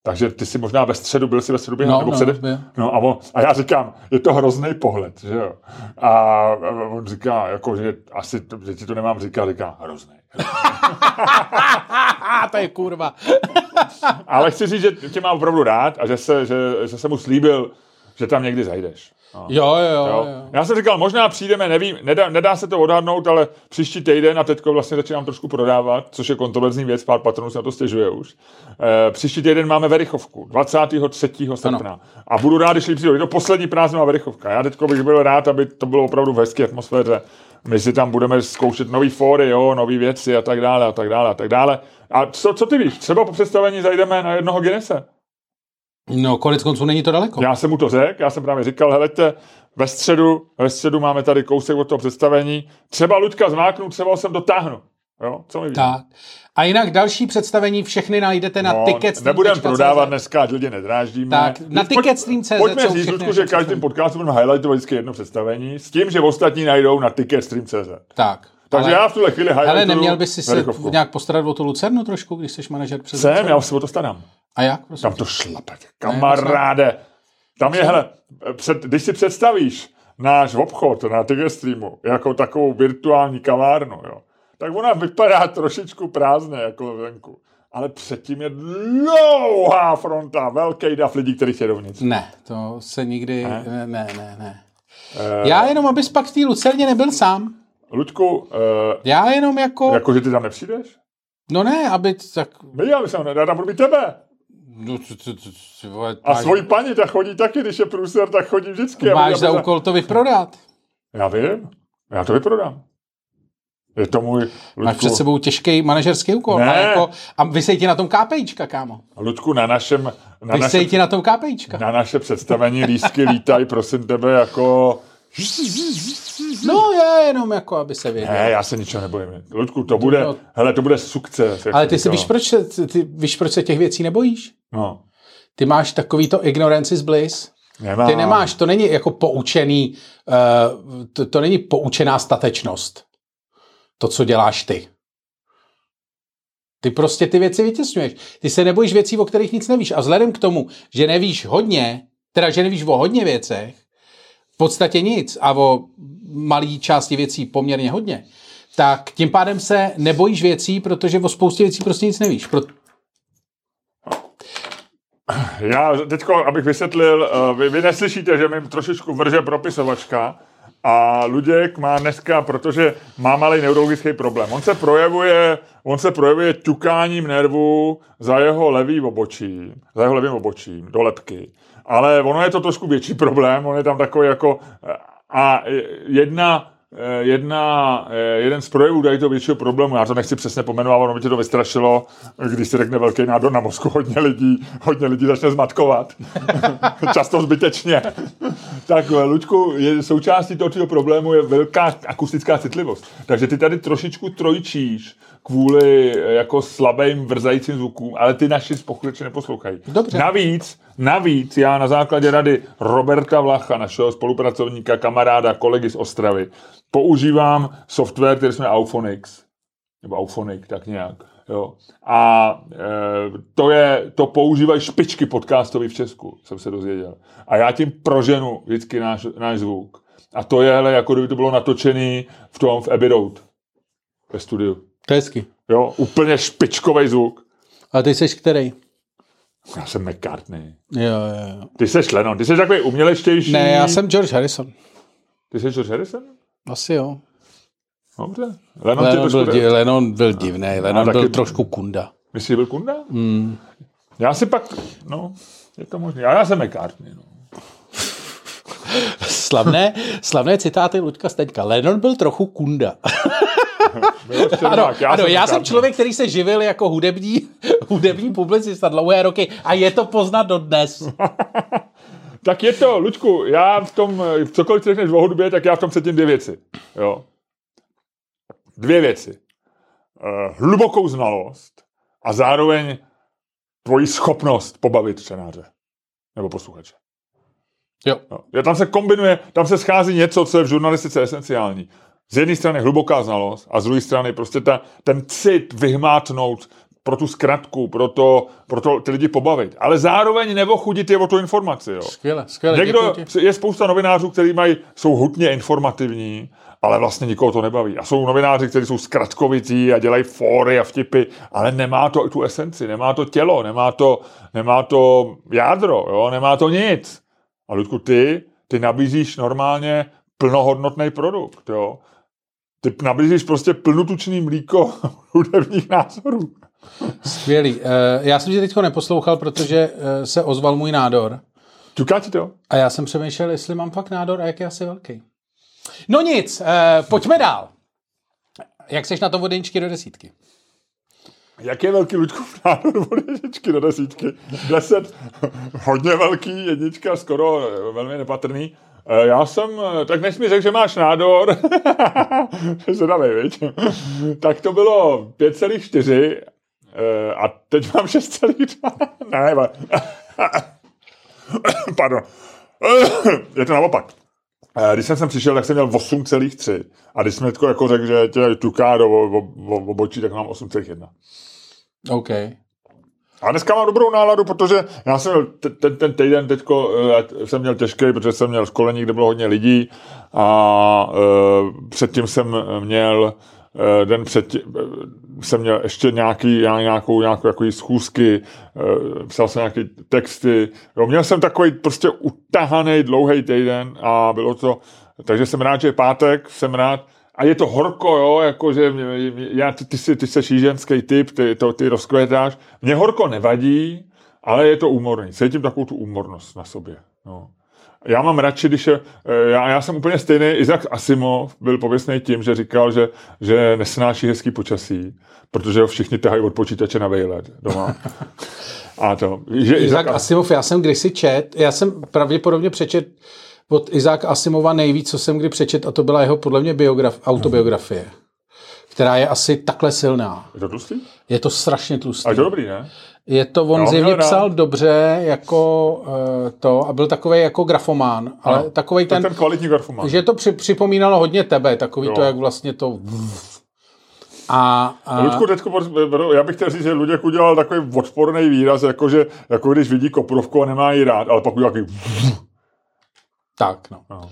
Takže ty jsi možná ve středu, byl jsi ve středu běhat, no, nebo no, přede... no a, on, a já říkám, je to hrozný pohled, že jo. A on říká, jako, že asi, že ti to nemám říkat, říká, hrozný. to je kurva. Ale chci říct, že tě mám opravdu rád a že se, že, že se mu slíbil, že tam někdy zajdeš. No. Jo, jo, jo, jo. Já jsem říkal, možná přijdeme, nevím, nedá, nedá se to odhadnout, ale příští týden a teďko vlastně začínám trošku prodávat, což je kontroverzní věc, pár patronů se na to stěžuje už. E, příští týden máme Verichovku, 23. srpna. Ano. A budu rád, když přijdou. Je to poslední prázdnová Verichovka. Já teďko bych byl rád, aby to bylo opravdu v hezké atmosféře. My si tam budeme zkoušet nové fóry, jo, nové věci a tak dále, a tak dále, a tak dále. A co, co ty víš? Třeba po představení zajdeme na jednoho Guinnesse. No, konec konců není to daleko. Já jsem mu to řekl, já jsem právě říkal, helejte, ve středu, ve středu máme tady kousek od toho představení, třeba Luďka zmáknu, třeba ho sem dotáhnu. Jo, co mi Tak. A jinak další představení všechny najdete na no, ticketstream.cz. Nebudeme prodávat dneska, ať lidi nedráždíme. Tak, na ticketstream.cz Pojďme říct, Luďku, že každým podcastu budeme highlightovat vždycky jedno představení, s tím, že ostatní najdou na ticketstream.cz. Tak. Takže Ale- já v tuhle chvíli Ale neměl by si se nějak postarat o tu Lucernu trošku, když jsi manažer přes Jsem, Lucernu? já už se o to starám. A jak? Prosím? Tam to šlape, kamaráde. Tam je, hele, před, když si představíš náš obchod na Tiger Streamu jako takovou virtuální kavárnu, jo, tak ona vypadá trošičku prázdně jako venku. Ale předtím je dlouhá fronta, velký dav lidí, kteří chtějí dovnitř. Ne, to se nikdy... Ne? Ne, ne, ne. ne. Eh, Já jenom, abys pak v té Lucerně nebyl sám. Luďku, uh, Já jenom jako... jako, že ty tam nepřijdeš? No ne, aby... Tak... My já myslím, já tam budu být tebe. No, c, c, c, c, vole, A máš, svoji paní, ta chodí taky, když je průser, tak chodí vždycky. máš aby za úkol to vyprodat. Já vím, já to vyprodám. Je to můj, Máš Luďku, před sebou těžký manažerský úkol. Ne. A, jako, a vysej ti na tom KPIčka, kámo. Luďku, na našem, na, Vysej naše, ti na tom KPIčka. na naše představení lístky lítají, prosím tebe, jako... No já jenom jako, aby se věděl. Ne, já se ničeho nebojím. Luďku, to bude, No. hele, to bude sukces. jak Ale ty si víš proč, se- ty víš, proč se těch věcí nebojíš? No, Ty máš takový to ignorance is bliss. nemám. Ty nemáš, to není jako poučený, uh, to, to není poučená statečnost. To, co děláš ty. Ty prostě ty věci vytěsňuješ. Ty se nebojíš věcí, o kterých nic nevíš. A vzhledem k tomu, že nevíš hodně, teda že nevíš o hodně věcech, podstatě nic a o malý části věcí poměrně hodně, tak tím pádem se nebojíš věcí, protože o spoustě věcí prostě nic nevíš. Pro... Já teďko, abych vysvětlil, eh, vy, vy neslyšíte, že mi trošičku vrže propisovačka a Luděk má dneska, protože má malý neurologický problém. On se projevuje, on se projevuje ťukáním nervů za jeho levý obočí, za jeho levým obočím, do lepky. Ale ono je to trošku větší problém, on je tam takový jako a jedna jedna, eh, jeden z projevů tady toho většího problému, já to nechci přesně pomenovat, ono by tě to vystrašilo, když se řekne velký nádor na mozku, hodně lidí, hodně lidí začne zmatkovat. Často zbytečně. tak eh, Luďku, je, součástí tohoto problému je velká akustická citlivost. Takže ty tady trošičku trojčíš kvůli eh, jako slabým vrzajícím zvukům, ale ty naši posluchači neposlouchají. Dobře. Navíc, navíc já na základě rady Roberta Vlacha, našeho spolupracovníka, kamaráda, kolegy z Ostravy, používám software, který jsme Auphonics, nebo Auphonic, tak nějak. Jo. A e, to, je, to používají špičky podcastový v Česku, jsem se dozvěděl. A já tím proženu vždycky náš, náš zvuk. A to je, hele, jako kdyby to bylo natočený v tom, v Abbey Road, ve studiu. To je hezky. Jo, úplně špičkový zvuk. A ty jsi který? Já jsem McCartney. Jo, jo, jo. Ty jsi Lennon, ty jsi takový umělečtější. Ne, já jsem George Harrison. Ty jsi George Harrison? Asi jo. Dobře. Lennon, Lennon byl, di- Lennon byl divný, Lennon taky- byl trošku kunda. Myslíš, že byl Kunda? Hmm. Já si pak, no, je to možné. Já, já jsem McCartney, no. Slavné, slavné citáty Luďka Steňka. Lennon byl trochu kunda. Černák, Ano, já, ano, já jsem McCartney. člověk, který se živil jako hudební, hudební publicista dlouhé roky a je to poznat dodnes. Tak je to, Lučku, já v tom, v cokoliv řekneš o hudbě, tak já v tom cítím dvě věci. Jo. Dvě věci. Uh, hlubokou znalost a zároveň tvoji schopnost pobavit čtenáře. Nebo posluchače. Jo. Jo. Já tam se kombinuje, tam se schází něco, co je v žurnalistice esenciální. Z jedné strany hluboká znalost a z druhé strany prostě ta, ten cit vyhmátnout pro tu zkratku, pro to, pro to ty lidi pobavit. Ale zároveň neochudit je o tu informaci. Jo. Skvěle, skvěle. Někdo, je spousta novinářů, kteří mají, jsou hutně informativní, ale vlastně nikoho to nebaví. A jsou novináři, kteří jsou zkratkovití a dělají fóry a vtipy, ale nemá to tu esenci, nemá to tělo, nemá to, nemá to jádro, jo? nemá to nic. A Ludku, ty, ty nabízíš normálně plnohodnotný produkt. Jo? Ty nabízíš prostě plnotučný mlíko hudebních názorů. Skvělý. Eh, Já jsem tě teď neposlouchal, protože eh, se ozval můj nádor. Ťuká ti to? A já jsem přemýšlel, jestli mám fakt nádor a jak je asi velký. No nic, eh, pojďme dál. Jak seš na to od jedničky do desítky? Jak je velký Luďkův nádor od jedničky do desítky? Deset, hodně velký, jednička skoro velmi nepatrný. Eh, Já jsem, eh, tak než mi řekl, že máš nádor, se dali, viď? tak to bylo 5,4 eh, a teď mám 6,2. ne, ba- pardon. je to naopak. Když jsem sem přišel, tak jsem měl 8,3. A když jsme jako řekl, že tě tuká do obočí, tak mám 8,1. OK. A dneska mám dobrou náladu, protože já jsem měl te- ten, ten týden teďko eh, jsem měl těžký, protože jsem měl školení, kde bylo hodně lidí a uh, předtím jsem měl eh, den eh, jsem měl ještě nějaký, nějakou, nějakou jako schůzky, psal jsem nějaké texty. Jo, měl jsem takový prostě utahaný dlouhý týden a bylo to, takže jsem rád, že je pátek, jsem rád, a je to horko, jo, jakože mě- mě- já, ty, ty, jsi, ty jsi ženský typ, ty, to, ty rozkvětáš. Mně horko nevadí, ale je to úmorný. Cítím takovou tu úmornost na sobě. No. Já mám radši, když je, eh, já, já jsem úplně stejný, Isaac Asimov byl pověstný tím, že říkal, že, že nesnáší hezký počasí, protože ho všichni tahají od počítače na vejlet doma. A to, že Izák Asimov, já jsem kdysi čet, já jsem pravděpodobně přečet od Izáka Asimova nejvíc, co jsem kdy přečet, a to byla jeho podle mě biograf, autobiografie, která je asi takhle silná. Je to tlustý? Je to strašně tlustý. A je to dobrý, ne? Je to, on ho zjevně psal dobře jako uh, to a byl takový jako grafomán, ale No. takový Tak ten, ten kvalitní grafomán. že to při, připomínalo hodně tebe, takový Jo. to, jak vlastně to a, a Ludku, teďko, já bych chtěl říct, že Luděk udělal takový odporný výraz, jakože, jako když vidí koprovku a nemá ji rád, ale pak udělal takový... tak, no. No.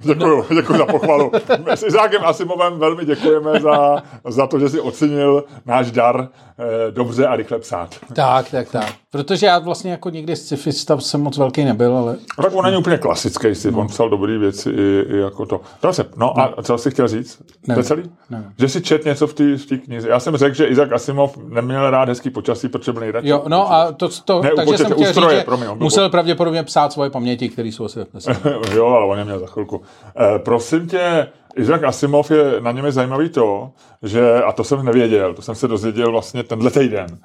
děkuju, děkuju za pochvalu. S Izákem Asimovem velmi děkujeme za, za to, že si ocenil náš dar eh, dobře a rychle psát. Tak, tak, tak. Protože já vlastně jako nikdy sci-fi stav jsem moc velký nebyl, ale No, tak on není úplně klasický, si on psal dobrý věci i, i jako to. Dobře, no a co jsi chtěl říct? To je celý? Nevím. Že si čet něco v té v knize. Já jsem řekl, že Izák Asimov neměl rád hezký počasí, protože byl nejradši. jo, no a to, to Ne, takže jsem chtěl u stroje, říct, že promiň, musel pravděpodobně psát svoje paměti, které jsou asi jo, ale on je měl za chvilku. Eh, prosím tě, Isaac Asimov je na něm je zajímavý to, že, a to jsem nevěděl, to jsem se dozvěděl vlastně tenhle týden.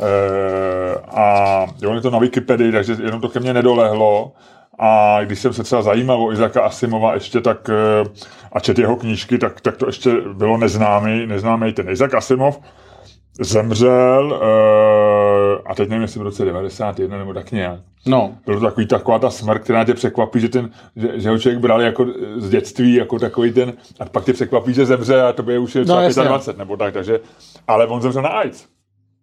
Eh, a jo, je to na Wikipedii, takže jenom to ke mně nedolehlo. A když jsem se třeba zajímal o Izaka Asimova ještě tak eh, a čet jeho knížky, tak, tak to ještě bylo neznámý, neznámý ten Izak Asimov zemřel eh, a teď nevím, jestli v roce 91 nebo tak nějak No, byl to takový, taková ta smrt, která tě překvapí, že, ten, že, že ho člověk bral jako z dětství, jako takový ten, a pak tě překvapí, že zemře a tobě už je třeba No, jasně. 25, nebo tak, takže, ale on zemřel na AIDS.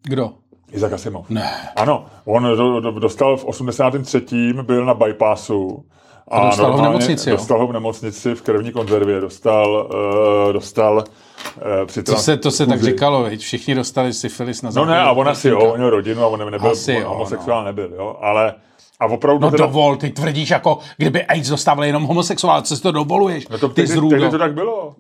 kdo? Izak Asimov. Ne. Ano, on do, do, dostal v 83. byl na bypassu. A dostal ho v nemocnici, jo? Dostal ho v nemocnici v krevní konzervě, dostal, uh, dostal uh, při To se, to se tak říkalo, veď všichni dostali syfilis na No základě ne, a on asi jo, on měl rodinu a on nebyl, Asi on jo, homosexuál nebyl, jo, ale a opravdu No teda, dovol, ty tvrdíš jako, kdyby AIDS dostávali jenom homosexuál, co si to dovoluješ? no to ty tehdy zrůdo. to tak bylo.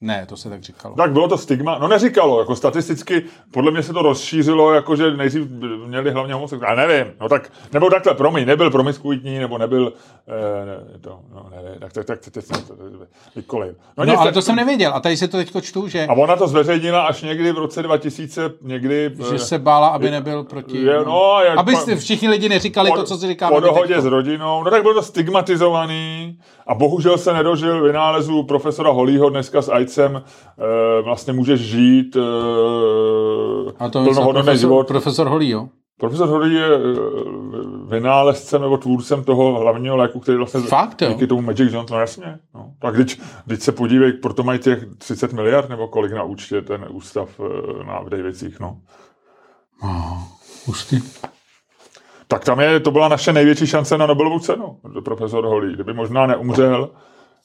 Ne, to se tak říkalo. Tak bylo to stigma, no neříkalo, jako statisticky, podle mě se to rozšířilo, jakože nejdřív měli hlavně homosexuální, já nevím, no tak, nebo takhle, promiň, nebyl promiskuitní, nebo nebyl, eh, ne, to, no nevím, tak, tak, tak, teď to vykolejil. No, nic, ale tak- to jsem nevěděl a tady si to teďko čtu, že, A ona to zveřejnila až někdy v roce 2000, někdy... že eh, se bála, aby nebyl proti... je, no, jak aby všichni lidi neříkali to, co si říkáme. Po dohodě teďko. s rodinou, no tak byl to stigmatizovaný a bohužel se nedožil vynálezu profesora Holího dneska s AIDSem, e, vlastně můžeš žít e, A to plnohodnotný profesor, život. profesor Holý, jo? Profesor Holý je e, vynálezcem nebo tvůrcem toho hlavního léku, který vlastně Fakt, jo? díky tomu Magic Johnson, no jasně. No. Tak když, když se podívej, proto mají těch 30 miliard nebo kolik na účtě ten ústav na v Davicích, no. Hustý. Tak tam je, to byla naše největší šance na Nobelovu cenu, profesor Holý. Kdyby možná neumřel, eh,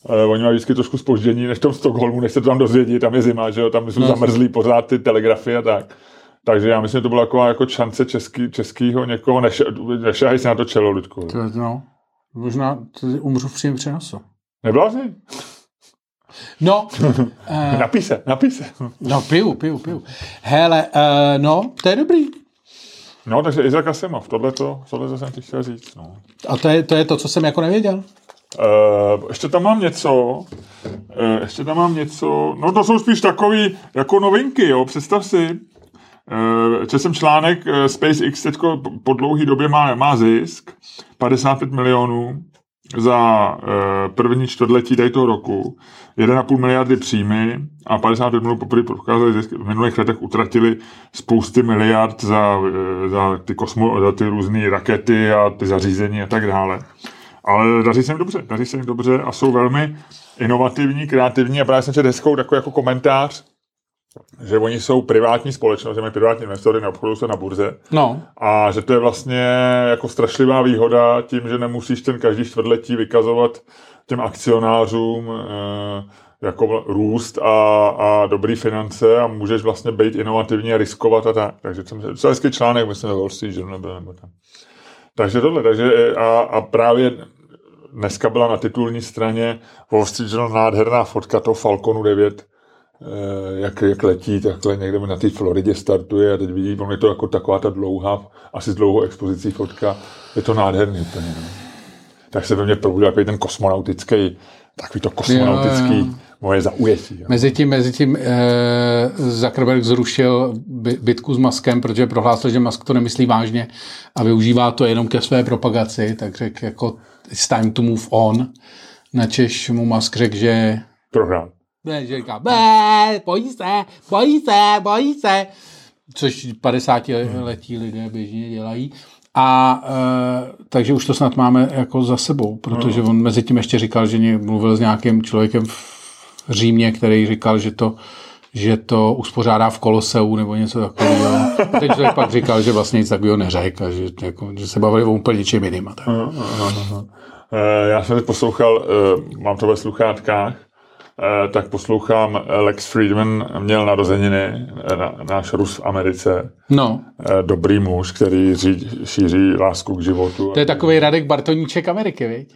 oni mají vždycky trošku spoždění než v tom Stockholmu, než se to tam dozvědí, tam je zima, že jo, tam jsou No. zamrzlí pořád ty telegrafy a tak. Takže já myslím, že to byla taková jako šance český, českýho někoho, neše, nešahej si na to čelo, Ludku. To, je- no, možná to umřu v příjem přenosu. Neblázni? No, eh, Napí se, napí se. no, piju, piju, piju. Hele, eh, no, to je dobrý. No, takže Izak Asimov, tohle to, tohle to jsem ti chtěl říct. No. A to je, to je to, co jsem jako nevěděl. Uh, ještě tam mám něco, uh, ještě tam mám něco, no to jsou spíš takový jako novinky, jo, představ si, uh, četl jsem článek, uh, SpaceX teďko po dlouhé době má, má zisk, 55 milionů za uh, první čtvrtletí tady toho roku, 1,5 miliardy příjmy a 55 milionů poprvé prokázali zisk. V minulých letech utratili spousty miliard za, eh, za ty, kosmo, za ty různé rakety a ty zařízení a tak dále. Ale daří se jim dobře, daří se jim dobře a jsou velmi inovativní, kreativní a právě jsem četl hezkou takový jako komentář, že oni jsou privátní společnost, že mají privátní investory, neobchodují se na burze No, a že to je vlastně jako strašlivá výhoda tím, že nemusíš ten každý čtvrtletí vykazovat těm akcionářům eh, jako růst a, a dobrý finance a můžeš vlastně být inovativní a riskovat a tak. Takže jsem, to je hezký článek, myslím, ve Wall Street Journal nebo tam. Takže tohle, takže eh, a, a právě dneska byla na titulní straně Wall Street Journal nádherná fotka toho Falconu 9, eh, jak, jak letí, takhle někde na té Floridě startuje a teď vidí, on je to jako taková ta dlouhá, asi s dlouhou expozicí fotka, je to nádherný úplně. No. Tak se ve mně probudil takový ten kosmonautický, takový to kosmonautický, Jo, jo. Moje zaujetí. Jo. Mezi tím, mezi tím eh, Zuckerberg zrušil bi- bitku s Maskem, protože prohlásil, že Musk to nemyslí vážně a využívá to jenom ke své propagaci, tak řekl jako it's time to move on. Načež mu Musk řekl, že Prohrál. ne, že říká, "Bé, bojí se, bojí se, bojí se, což 50 letí lidé běžně dělají. A e, takže už to snad máme jako za sebou, protože on mezi tím ještě říkal, že mluvil s nějakým člověkem v Římě, který říkal, že to že to uspořádá v Koloseu nebo něco takového. A ten člověk pak říkal, že vlastně nic takového neřekl a že, jako, že se bavili o úplně něčem jiným. tak. Eh, Já jsem teď poslouchal, eh, mám to ve sluchátkách, eh, tak poslouchám eh, Lex Friedman měl narozeniny, na- náš Rus v Americe, No, dobrý muž, který ří, šíří lásku k životu. to je takový Radek Bartoníček Ameriky, viď?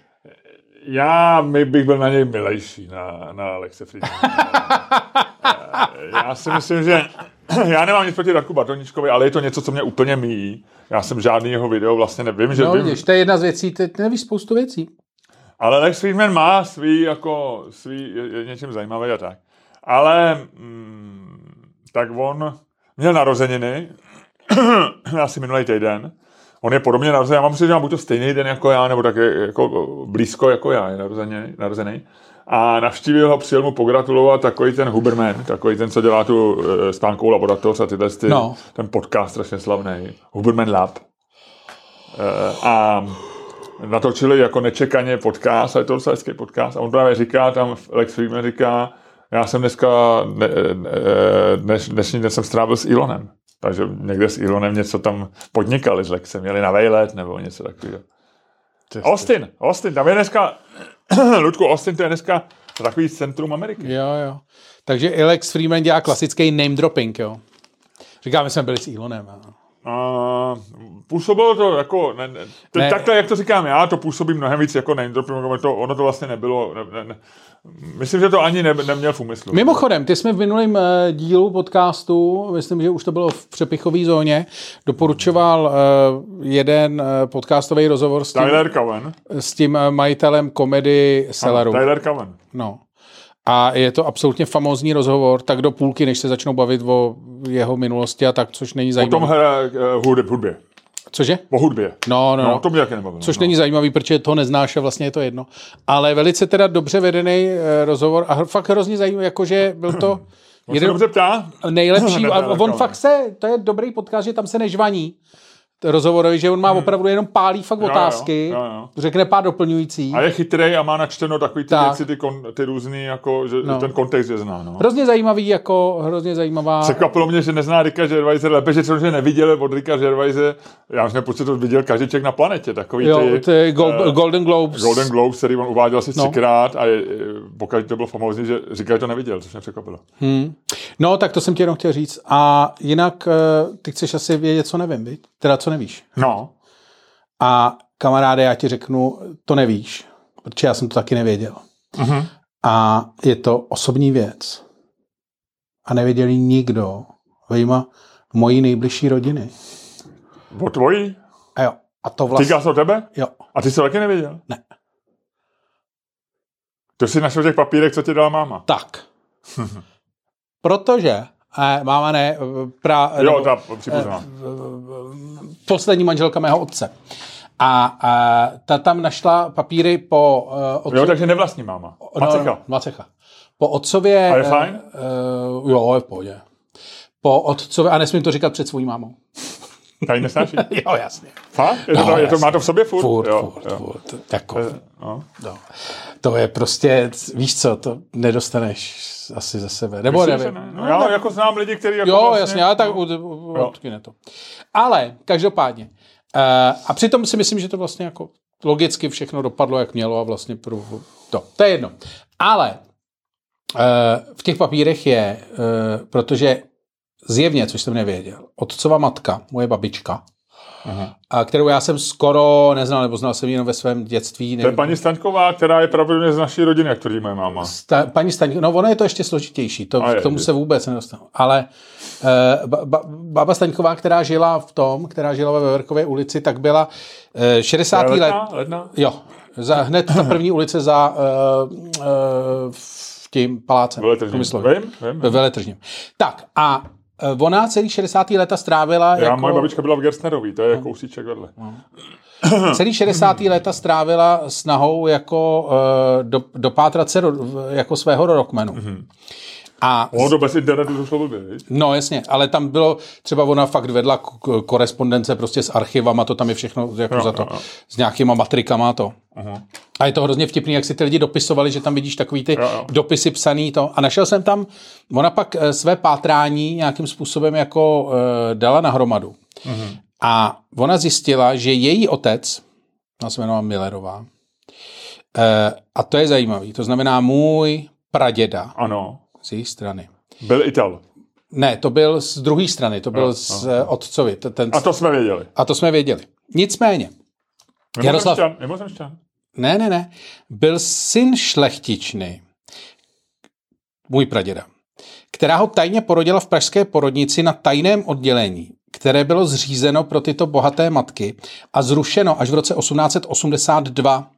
Já my bych byl na něj milejší, na, na Lexe Friedmana. Já si myslím, že já nemám nic proti Radku Bartoničkovi, ale je to něco, co mě úplně míjí. Já jsem žádný jeho video vlastně nevím, že No, vím, vidíš, to je jedna z věcí, ty, ty nevíš spoustu věcí. Ale Lex Friedman má svý, jako, svý, je, je něčím zajímavý a tak. Ale, mm, tak on měl narozeniny, asi minulý týden. On je podobně narozený, já mám si, že má buď to stejný den jako já, nebo taky jako blízko jako já je narozený. narozený. A navštívil ho, přijel mu pogratulovat takový ten Huberman, takový ten, co dělá tu e, stánkovou laboratoř a tyhle ty, No. ten podcast strašně slavný. Huberman Lab. E, a natočili jako nečekaně podcast, a je to docela hezký podcast. A on právě říká, tam Lex Friedman říká, já jsem dneska, ne, ne, dneš, dnešní den jsem strávil s Elonem. Takže někde s Elonem něco tam podnikali s Lexem, měli na vejlet nebo něco takového. Austin, Austin, tam je dneska, Ludku, Austin to je dneska takový centrum Ameriky. Jo, jo. Takže Alex Freeman dělá klasický name dropping, jo. Říká, my jsme byli s Elonem. jo. A působilo to jako, ne, ne, teď Ne. takhle, jak to říkám já, to působí mnohem víc jako name dropping, to, ono to vlastně nebylo, ne, ne, ne, myslím, že to ani ne, neměl v úmyslu. Mimochodem, ty jsme v minulém eh, dílu podcastu, myslím, že už to bylo v přepichové zóně, doporučoval eh, jeden eh, podcastový rozhovor s tím, Tyler Cowen. s tím majitelem komedy Selleru. Tyler Cowen. No. A je to absolutně famózní rozhovor, tak do půlky, než se začnou bavit o jeho minulosti a tak, což není O tom zajímavé. hraje uh, hudbě, hudbě. Cože? O hudbě. No, no, No, no. to mě taky nebavilo. Což no. není zajímavý, protože to neznáš a vlastně je to jedno. Ale velice teda dobře vedený eh, rozhovor a fakt hrozně zajímavý, jakože byl to On se jeden dobře ptá? nejlepší. A on fakt se, to je dobrý podcast, že tam se nežvaní rozhovorový, že on má opravdu jenom pálí fakt jo, otázky, jo, jo. řekne pár doplňující. A je chytrý a má načteno takový ty Tak. věci, ty, kon, ty různý, jako, že No. ten kontext je zná. No. Hrozně zajímavý, jako hrozně zajímavá. Překvapilo mě, že nezná Ricka Gervaise, lépe, že že neviděl od Ricka Gervaise, já myslím, že to viděl každý člověk na planetě, takový jo, ty, ty Gol- eh, Golden Globes. Golden Globes, který on uváděl asi No. třikrát a je, pokud to bylo famózní, že říkal, že to neviděl, což mě překvapilo. Hmm. No, tak to jsem ti jenom chtěl říct. A jinak eh, ty chceš asi vědět, co nevím, viď? Teda co nevíš. No, A kamaráde, já ti řeknu, to nevíš, protože já jsem to taky nevěděl. Mhm. A je to osobní věc. A nevěděl ji nikdo, vyjma mojí nejbližší rodiny. o tvojí? A jo, a to vlastně... Týká se o tebe? Jo, A ty jsi to taky nevěděl? Ne. To jsi našel těch papírech, co ti dala máma. tak. Protože, eh, máma ne, eh, pra, Jo, nebo- ta příbuzná. poslední manželka mého otce. A, a ta tam našla papíry po uh, otcově... Jo, takže nevlastní máma. Macecha. No, Macecha. Po otcově... A je eh, fajn? Uh, jo, je v pohodě. Po otcově, a nesmím to říkat před svojí mámou. Tady nesnáší. jo, jasně. Fakt? Je to, No, je to, má to jasně. v sobě furt? Furt, jo, furt, jo. furt. Jako, No. no. To je prostě, víš co, to nedostaneš asi ze sebe. Nebo Myslím, nevím. ne. No, já jako znám lidi, kteří jako Jo, vlastně, jasně, ale tak u- u- odkyne to. Ale každopádně. Uh, a přitom si myslím, že to vlastně jako logicky všechno dopadlo, jak mělo a vlastně pro to. To je jedno. Ale uh, v těch papírech je, uh, protože zjevně, což jsem nevěděl, otcova matka, moje babička, a kterou já jsem skoro neznal, nebo znal jsem ji jenom ve svém dětství. To je nevím, paní Staňková, která je pravděpodobně z naší rodiny, jak tvrdí moje máma. Sta, paní Staňko, no ono je to ještě složitější, to, A je, k tomu je. se vůbec nedostanu. Ale uh, ba, ba, baba Staňková, která žila v tom, která žila ve Veverkové ulici, tak byla uh, 60. let. Ledna? Ledna? Jo, za, hned ta první ulice za uh, uh, v tím palácem. Veletržním. Vím, vím. Ve veletržním. Tak a ona celý 60. leta strávila Já, jako... moje babička byla v Gerstnerový, to je kousíček vedle. Celý 60. léta strávila snahou jako uh, do, dopátrat se do, jako svého rodokmenu. Mm-hmm. A Ono to bez internetu to šlo blbě? No jasně, ale tam bylo, třeba ona fakt vedla korespondence prostě s archivama, to tam je všechno jako Jo, za to, jo, jo. s nějakýma matrikama a to. A je to hrozně vtipný, jak si ty lidi dopisovali, že tam vidíš takový ty Jo, jo. dopisy psaný to. A našel jsem tam, ona pak eh, své pátrání nějakým způsobem jako uh, dala na hromadu. A ona zjistila, že její otec, ona se jmenovala Millerová, eh, a to je zajímavý, to znamená můj praděda Ano. Z její strany. Byl Ital. Ne, to byl z druhé strany, to byl Jo, z eh, otcovi. t- Ten, A to jsme věděli. a to jsme věděli. Nicméně, Jaroslav- Mimozemšťan. Mimozemšťan. ne, ne, ne, byl syn šlechtičny, můj praděda, která ho tajně porodila v pražské porodnici na tajném oddělení, které bylo zřízeno pro tyto bohaté matky a zrušeno až v roce 1882.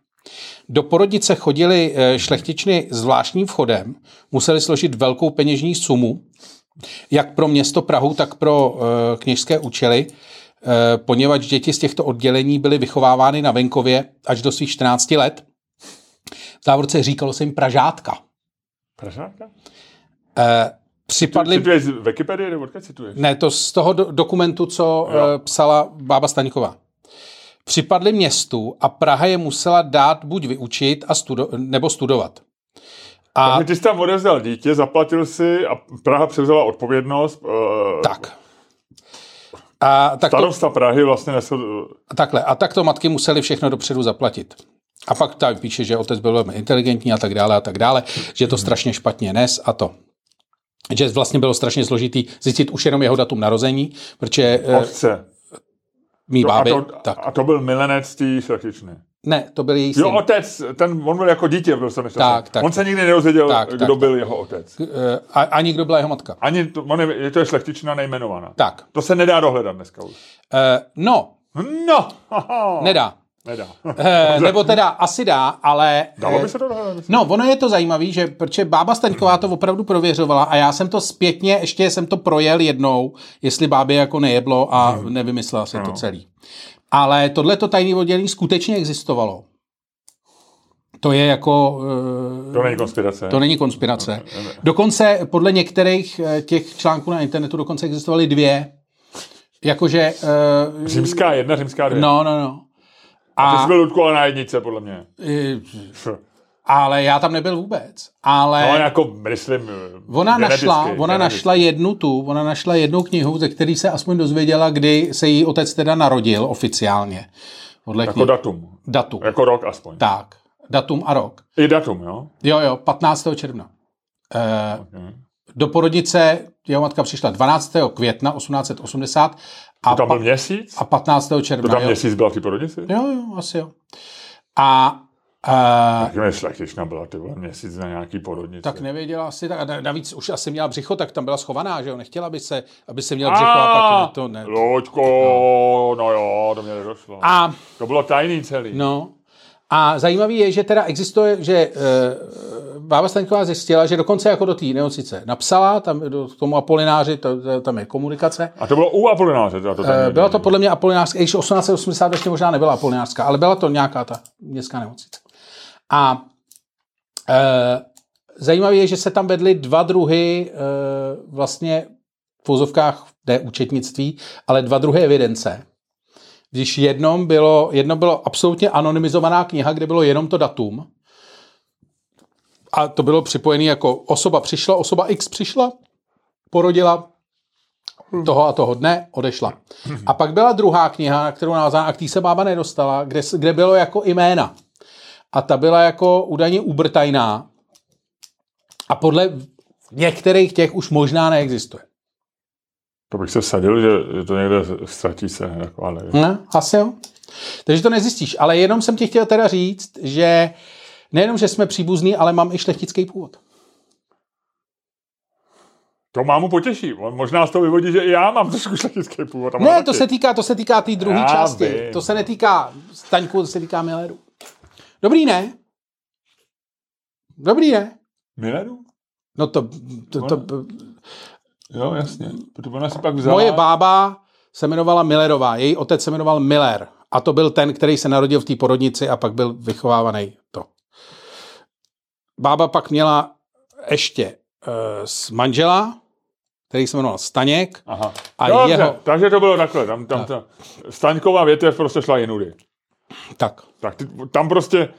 Do porodnice chodili eh, šlechtičny zvláštním vchodem, museli složit velkou peněžní sumu, jak pro město Prahu, tak pro eh, kněžské účely, eh, poněvadž děti z těchto oddělení byly vychovávány na venkově až do svých 14 let. V závorce říkalo se jim Pražátka. Pražáka? Eh, Připadli... Cituješ z Wikipedie, nebo odkud cituješ? Ne, to z toho do- dokumentu, co Jo. psala bába Staňková. Připadli městu a Praha je musela dát buď vyučit a studo- nebo studovat. A Takže ty jsi tam odevzdal dítě, zaplatil si a Praha převzala odpovědnost. Uh, tak. A tak to, Starosta Prahy vlastně nesl... takhle. A tak to matky museli všechno dopředu zaplatit. A pak tam píše, že otec byl velmi inteligentní a tak dále a tak dále, že to strašně špatně nes a to. Že vlastně bylo strašně složitý zjistit už jenom jeho datum narození, protože eh, Otce. Mý a, báby, to, tak. a to byl milenec té šlechtičny. Ne, to byl její syn. Jo, otec, ten, on byl jako dítě, byl jsem. Tak, tak, on se nikdy nedozvěděl, tak, kdo tak, byl jeho otec. Eh, A, ani kdo byla jeho matka. Ani to, on je, to je šlechtična nejmenovaná. Tak. To se nedá dohledat dneska už. Eh, no, No, nedá. Nedá. Eh, nebo teda asi dá, ale... Dalo eh, by se to dohledat? No, ono je to zajímavé, že protože bába Staňková to opravdu prověřovala a já jsem to zpětně, ještě jsem to projel jednou, jestli bábě jako nejeblo a Hmm. nevymyslela se to No. celý. Ale tohleto tajné oddělení skutečně existovalo. To je jako... eh, To není konspirace. To není konspirace. Ne. Dokonce podle některých eh, těch článků na internetu dokonce existovaly dvě. Jakože... Římská jedna, římská dvě. No, no, no. Ty A, jsi byl Ludku, ale na jednice, podle mě. eh, Pff. ale já tam nebyl vůbec. Ale... No, jako, myslím, Ona geneticky, našla, ona geneticky. našla jednu tu, ona našla jednu knihu, ze který se aspoň dozvěděla, kdy se její otec teda narodil oficiálně. Podle Jako knih. datum. datum. Jako rok aspoň. Tak, datum a rok. I datum, jo? Jo, jo, 15. června. Eh, Okay. Do porodnice jeho matka přišla 12. května 1880 a, To tam byl měsíc? a 15. To června. tam jo. měsíc byla v té porodnici? jo, jo, asi jo. A uh, Tak šlechtična byla ty vole, měsíc na nějaký porodnici. tak nevěděla asi, tak, a na- navíc už asi měla břicho, tak tam byla schovaná, že jo, nechtěla, aby se, aby se měla břicho a pak to ne. Loďko, no jo, to mě nedošlo. A To bylo tajný celý. No. A zajímavý je, že teda existuje, že uh, Bába Staňková zjistila, že dokonce jako do té nemocnice napsala, tam do, k tomu Apolináři, to, to, tam je komunikace. A to bylo u Apolináře. To tam Uh, byla to podle mě Apolinářská, i když 1880 ještě možná nebyla Apolinářská, ale byla to nějaká ta městská nemocnice. A uh, zajímavé je, že se tam vedly dva druhy uh, vlastně v vozovkách D účetnictví, ale dva druhy evidence. Když jednom bylo, jedno bylo absolutně anonymizovaná kniha, kde bylo jenom to datum, a to bylo připojené jako osoba přišla, osoba X přišla, porodila toho a toho dne, odešla. A pak byla druhá kniha, na kterou navázala, a k se bába nedostala, kde, kde bylo jako jména. A ta byla jako údajně ubrtajná. A podle některých těch už možná neexistuje. To bych se sadil, že, že to někde ztratí se. Jako, ale... Ne, asi jo. Takže to nezjistíš. Ale jenom jsem ti chtěl teda říct, že nejenom, že jsme příbuzní, ale mám i šlechtický původ. To mámu potěší. On možná z toho vyvodí, že i já mám trošku šlechtický původ. Ne, taky. to se týká, to se týká té druhé části. Vím. To se netýká Staňku, to se týká Milleru. Dobrý, ne? Dobrý, ne? Milleru? No to, to, to, to Jo, jasně. Protože ona si pak vzala... Moje bába se jmenovala Millerová, její otec se jmenoval Miller. A to byl ten, který se narodil v té porodnici a pak byl vychovávaný to. Bába pak měla ještě uh, s manžela, který se jmenoval Staněk. Aha. A Dobře, jeho... takže to bylo takhle. Tam, tam ta Staňková větev prostě šla jinudy. Tak. Tak ty, tam prostě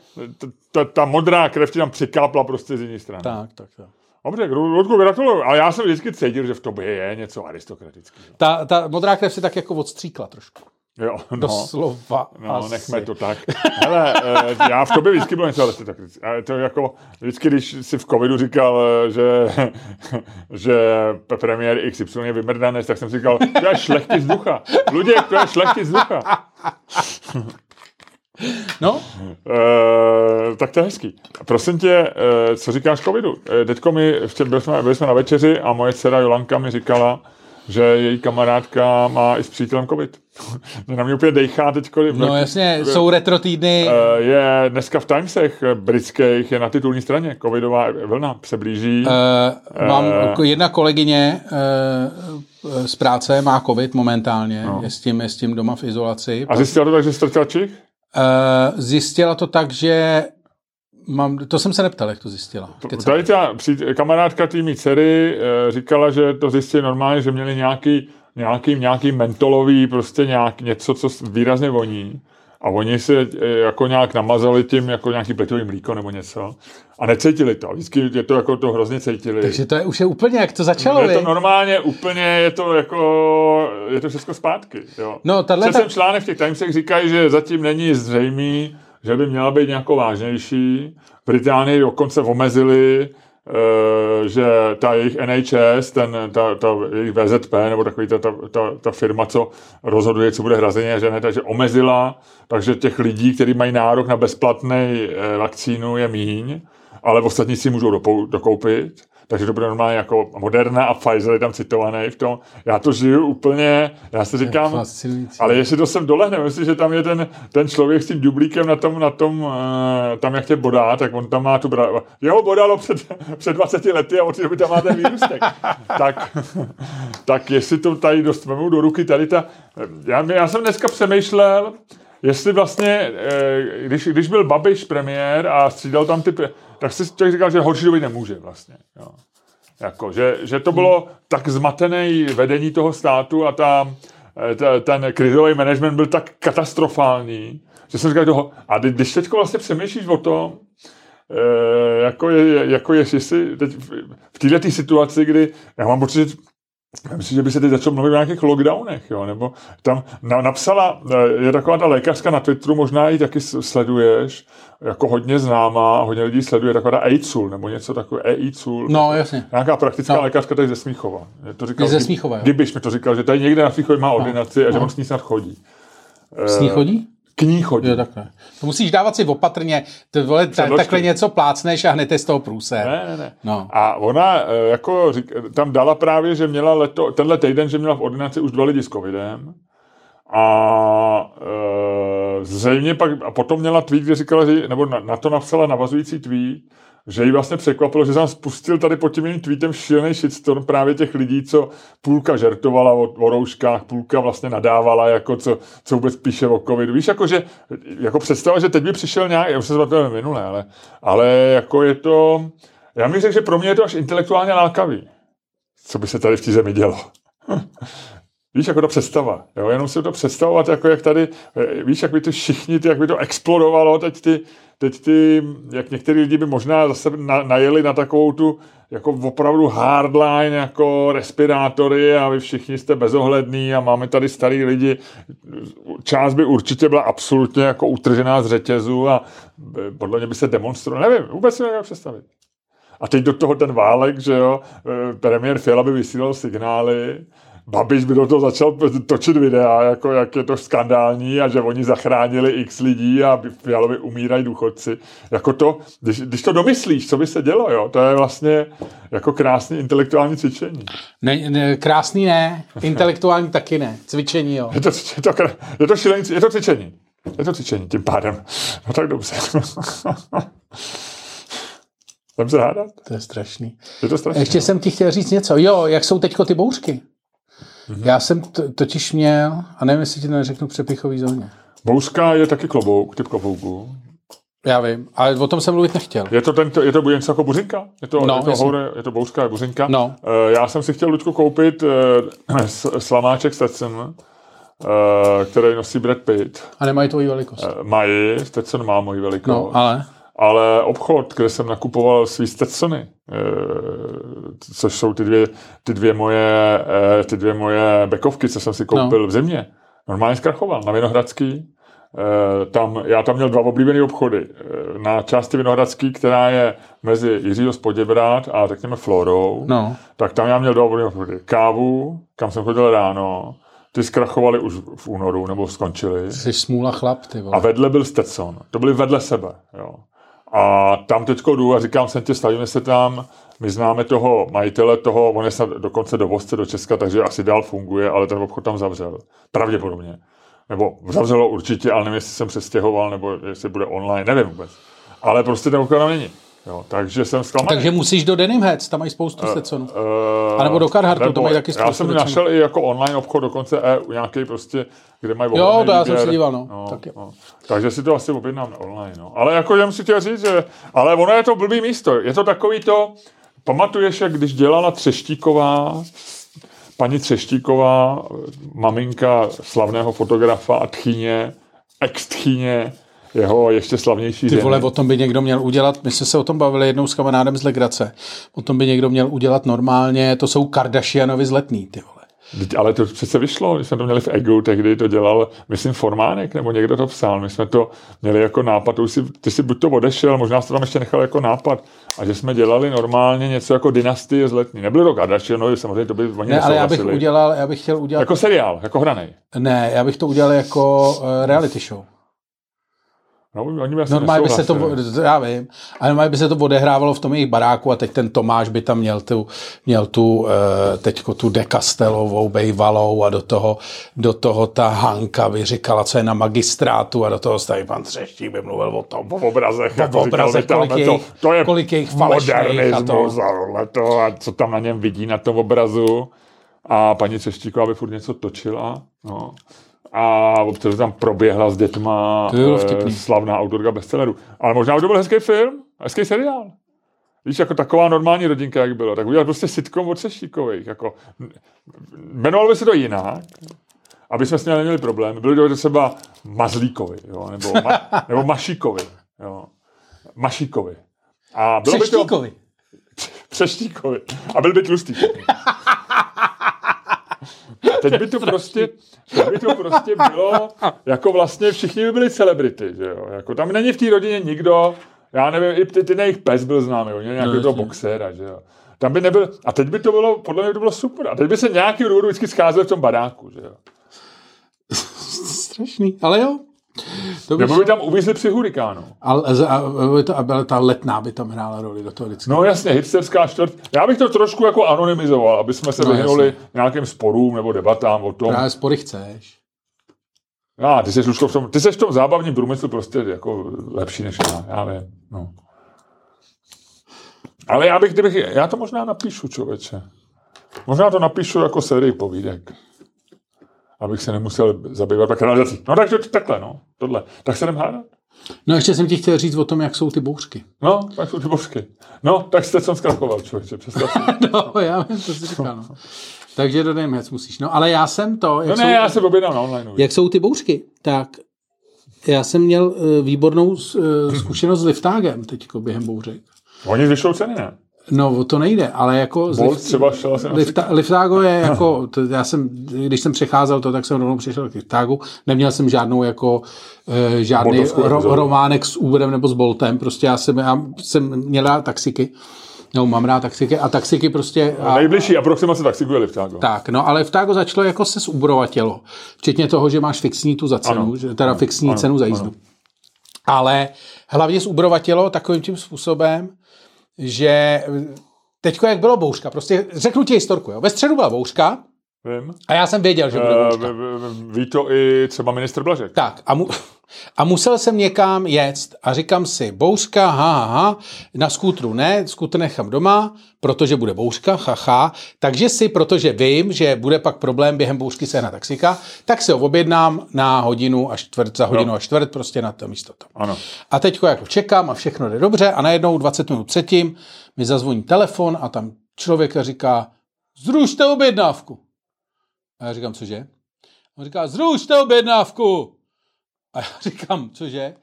ta, ta modrá krev ti tam přikápla prostě z jiné strany. Tak, tak, tak. Dobře, Ludku, gratuluju, ale já jsem vždycky cítil, že v tobě je něco aristokratického. Ta, ta modrá krev si tak jako odstříkla trošku. Jo, no. Doslova. No, asi. nechme to tak. Hele, eh, já v tobě vždycky byl něco aristokratického. To jako vždycky, když si v covidu říkal, eh, že, že premiér XY je vymrdanec, tak jsem si říkal, to je šlechtic ducha. Luděk, to je šlechtic ducha. No? E, tak to je hezký. Prosím tě, e, co říkáš covidu? E, teďko my, byli jsme, byli jsme na večeři a moje dcera Jolanka mi říkala, že její kamarádka má i s přítelem covid. na mě úplně dejchá teď. No jasně, jsou retro týdny. Je dneska v Timesech britských, je na titulní straně, covidová vlna se blíží. Uh, mám uh, jedna kolegyně uh, z práce má covid momentálně, no. je, s tím, je s tím doma v izolaci. A zjistila to tak, že ztratila čich? Uh, zjistila to tak, že mám, to jsem se neptal, jak to zjistila. Tady ta kamarádka tými dcery uh, říkala, že to zjistili normálně, že měli nějaký, nějaký, nějaký mentolový, prostě nějak, něco, co výrazně voní. A oni se eh, jako nějak namazali tím jako nějaký pletový mlíko nebo něco. A necítili to. Vždycky je to jako to hrozně cítili. Takže to je už je úplně, jak to začalo. Je to normálně úplně, je to jako, je to všechno zpátky. Jo. No, tato... jsem článek v těch Timesech říkají, že zatím není zřejmý, že by měla být nějakou vážnější. V Británii dokonce omezili že ta jejich NHS, ten, ta, ta jejich VZP, nebo takový ta, ta, ta, ta firma, co rozhoduje, co bude hrazeně že ne, takže omezila, takže těch lidí, kteří mají nárok na bezplatný eh, vakcínu je míň, ale ostatní si můžou dokoupit takže to bude normálně jako Moderna a Pfizer je tam citovaný v tom. Já to žiju úplně, já si říkám, ale jestli to sem dolehne, myslím, že tam je ten, ten člověk s tím dublíkem na tom, na tom uh, tam jak tě bodá, tak on tam má tu bra... Jeho bodalo před, před 20 lety a od té doby tam má ten vírus. tak, tak jestli to tady dostanu do ruky, tady ta... Já, já jsem dneska přemýšlel, jestli vlastně, eh, když, když byl Babiš premiér a střídal tam ty tak si člověk říkal, že horší doby nemůže vlastně. Jo. Jako, že, že to bylo tak zmatené vedení toho státu a ta, ta, ten krizový management byl tak katastrofální, že jsem říkal toho, a když teď vlastně přemýšlíš o tom, e, jako je, jako je, jestli teď v, v této situaci, kdy já mám pocit, myslím, že by se teď začalo mluvit o nějakých lockdownech, jo, nebo tam na, napsala, eh, je taková ta lékařka na Twitteru, možná ji taky sleduješ, jako hodně známá, hodně lidí sleduje, taková ta EICUL, nebo něco takové, EICUL. No, jasně. Nějaká praktická no. lékařka tady ze Smíchova. Je to říkal, je ze Smíchova, jo. Kdybyš mi to říkal, že tady někde na Smíchově má no. ordinaci no. a že on s ní snad chodí. S ní chodí? K ní chodí. Jo, takhle. To musíš dávat si opatrně, to, vole, takhle něco plácneš a hned je z toho průse. Ne, ne, ne. No. A ona eh, jako řík, tam dala právě, že měla leto, tenhle týden, že měla v ordinaci už dva lidi s covidem a e, zřejmě pak, a potom měla tweet, kde říkala, že, nebo na, na to napsala navazující tweet, že jí vlastně překvapilo, že jsem spustil tady pod tím jiným tweetem šílený shitstorm právě těch lidí, co půlka žertovala o, o rouškách, půlka vlastně nadávala, jako co, co vůbec píše o covidu. Víš, jako, že, jako představa, že teď by přišel nějak, já už se zbavil minule, ale, ale jako je to, já mi řekl, že pro mě je to až intelektuálně lákavý, co by se tady v té zemi dělo. Víš, jako to představa. Jo? Jenom si to představovat, jako jak tady, eh, víš, jak by to všichni, jak by to explodovalo, teď ty, teď ty, jak některý lidi by možná zase na, najeli na takovou tu, jako opravdu hardline, jako respirátory a vy všichni jste bezohlední a máme tady starý lidi. Část by určitě byla absolutně jako utržená z řetězu a eh, podle mě by se demonstroval. Nevím, vůbec si nevím představit. A teď do toho ten válek, že jo, eh, premiér Fiala by vysílal signály, Babiš by do toho začal točit videa, jako jak je to skandální a že oni zachránili x lidí a Fialovi umírají důchodci. Jako to, když, když to domyslíš, co by se dělo, jo, to je vlastně jako krásný intelektuální cvičení. Ne, ne, krásný ne, intelektuální taky ne, cvičení jo. Je to, je to, je to, šilení, je to cvičení. Je to cvičení tím pádem. No tak dobře. Jsem se hádat? To je strašný. Je to strašný. Ještě no. jsem ti chtěl říct něco. Jo, jak jsou teďko ty bouřky? Mm-hmm. Já jsem t- totiž měl, a nevím, jestli ti to neřeknu přepichový zóně. Bouřka je taky klobouk, typ klobouku. Já vím, ale o tom jsem mluvit nechtěl. Je to, ten, je to něco jako buřinka? Je to, no, je to, houre, je to bouřka, je buřinka? No. Uh, já jsem si chtěl, Luďku, koupit uh, slamáček Stetson, uh, který nosí Brad Pitt. A nemají tvoji velikost? Mají, Stetson má moji velikost. No, ale? Ale obchod, kde jsem nakupoval svý Stetsony, eh, což jsou ty dvě, ty dvě moje, eh, ty dvě moje bekovky, co jsem si koupil no. v zimě, normálně zkrachoval na Vinohradský. Eh, tam, já tam měl dva oblíbené obchody. Na části Vinohradský, která je mezi Jiřího Spoděbrát a řekněme Florou, no. tak tam já měl dva oblíbené obchody. Kávu, kam jsem chodil ráno, ty zkrachovali už v únoru, nebo skončili. Jsi smůla chlap, ty vole. A vedle byl Stetson. To byly vedle sebe, jo. A tam teďko jdu a říkám jsem tě, stavíme se tam, my známe toho majitele toho, on je snad dokonce dovozce do Česka, takže asi dál funguje, ale ten obchod tam zavřel. Pravděpodobně. Nebo zavřelo určitě, ale nevím, jestli jsem přestěhoval, nebo jestli bude online, nevím vůbec. Ale prostě ten obchod tam není. Jo, takže jsem zklamaný. Takže musíš do Denim Heads, tam mají spoustu uh, Stetsonů. Uh, a nebo do Carharttu, to mají taky spoustu Já jsem našel i jako online obchod, dokonce EU, nějaký prostě, kde mají Jo, to já jsem si díval, no. no, tak no. Takže si to asi objednám online, no. Ale jako já si chtěl říct, že, ale ono je to blbý místo. Je to takový to, pamatuješ, jak když dělala Třeštíková, paní Třeštíková, maminka slavného fotografa a tchyně, ex-tchyně, jeho ještě slavnější Ty vole, o tom by někdo měl udělat, my jsme se o tom bavili jednou s kamarádem z Legrace, o tom by někdo měl udělat normálně, to jsou Kardashianovi z letný, ty vole. Ale to přece vyšlo, když jsme to měli v Egu, tehdy to dělal, myslím, Formánek, nebo někdo to psal. My jsme to měli jako nápad, už si, ty si buď to odešel, možná jsi to tam ještě nechal jako nápad, a že jsme dělali normálně něco jako dynastie z letní. Nebylo to Kardashianovi, samozřejmě to by oni Ne, ale já bych udělal, já bych chtěl udělat... Jako seriál, jako hranej. Ne, já bych to udělal jako uh, reality show. No, oni normálně by se to, já vím, ale normálně by se to odehrávalo v tom jejich baráku a teď ten Tomáš by tam měl tu, měl tu eh, teďko tu dekastelovou bejvalou a do toho, do toho ta Hanka by říkala, co je na magistrátu a do toho staví pan Třeštík by mluvil o tom. O obrazech. O jako obrazech, kolik, jejich, to, to je kolik jejich modernismus a, to, a co tam na něm vidí na tom obrazu. A paní Třeštíková by furt něco točila. No a občas tam proběhla s dětma e, slavná autorka bestselleru. Ale možná to byl hezký film, hezký seriál. Víš, jako taková normální rodinka, jak bylo. Tak udělat prostě sitcom od Seštíkových. Jako, jmenovalo by se to jinak, aby jsme s ním neměli problém. Byli to třeba Mazlíkovi, jo, nebo, ma, nebo Mašíkovi. Jo. Mašíkovi. A bylo Přeštíkovi. By to, Přeštíkovi. A byl by tlustý. teď by to prostě, teď by to prostě bylo, jako vlastně všichni by byli celebrity, že jo? Jako tam není v té rodině nikdo, já nevím, i ty, ty jejich pes byl známý, on nějaký no, toho boxéra, že jo? Tam by nebyl, a teď by to bylo, podle mě to bylo super. A teď by se nějaký důvodu vždycky scházel v tom baráku, že jo? Strašný, ale jo, to by Nebo by tam uvízli při hurikánu. Ale, a, ta letná by tam hrála roli do toho vždycky. No jasně, hipsterská čtvrt. Já bych to trošku jako anonymizoval, aby jsme se no, vyhnuli jasně. nějakým sporům nebo debatám o tom. Právě spory chceš. No, ty jsi, v tom, ty jsi v tom zábavním průmyslu prostě jako lepší než já, já vím. No. Ale já bych, kdybych, já to možná napíšu, člověče. Možná to napíšu jako sérii povídek abych se nemusel zabývat pak realizací. No tak to, takhle, no, tohle. Tak se jdem hádat. No ještě jsem ti chtěl říct o tom, jak jsou ty bouřky. No, tak jsou ty bouřky. No, tak jste jsem zkrachoval, člověče, představ no, já vím, to si říkal, no. Takže do Hec musíš. No ale já jsem to... Jak no ne, jsou, já se objednám na online. Jak jsou ty bouřky, tak já jsem měl uh, výbornou uh, zkušenost s liftágem teďko během bouřek. Oni zvyšou ceny, ne? No, to nejde, ale jako... Bolt lift, třeba šel asi lifta, Liftago je jako, to, já jsem, když jsem přecházel to, tak jsem rovnou přišel k Liftagu. Neměl jsem žádnou jako, e, žádný ro, románek s Uberem nebo s Boltem, prostě já jsem, já jsem měl taxiky. No, mám rád taxiky a taxiky prostě... A, Nejbližší aproximace taxiku je Liftago. Tak, no ale Liftago začalo jako se tělo. Včetně toho, že máš fixní tu za cenu, ano, že, teda ano, fixní ano, cenu za jízdu. Ano. Ale hlavně zubrovat tělo takovým tím způsobem, že teďko jak bylo bouřka, prostě řeknu ti historku, jo. Ve středu byla bouřka, Vím. A já jsem věděl, že bude eh, bouřka. Ví to i třeba ministr Blažek. Tak a, mu, a musel jsem někam jet a říkám si, bouřka, ha, ha, ha, na skútru ne, skútr nechám doma, protože bude bouřka, ha. takže si, protože vím, že bude pak problém během bouřky se na taxika, tak se ho objednám na hodinu a čtvrt, za hodinu no. a čtvrt prostě na to místo to. Ano. A teď jako čekám a všechno jde dobře a najednou 20 minut předtím mi zazvoní telefon a tam člověk říká, zrušte objednávku. A já říkám, cože? On říká, zrušte objednávku. A já říkám, cože?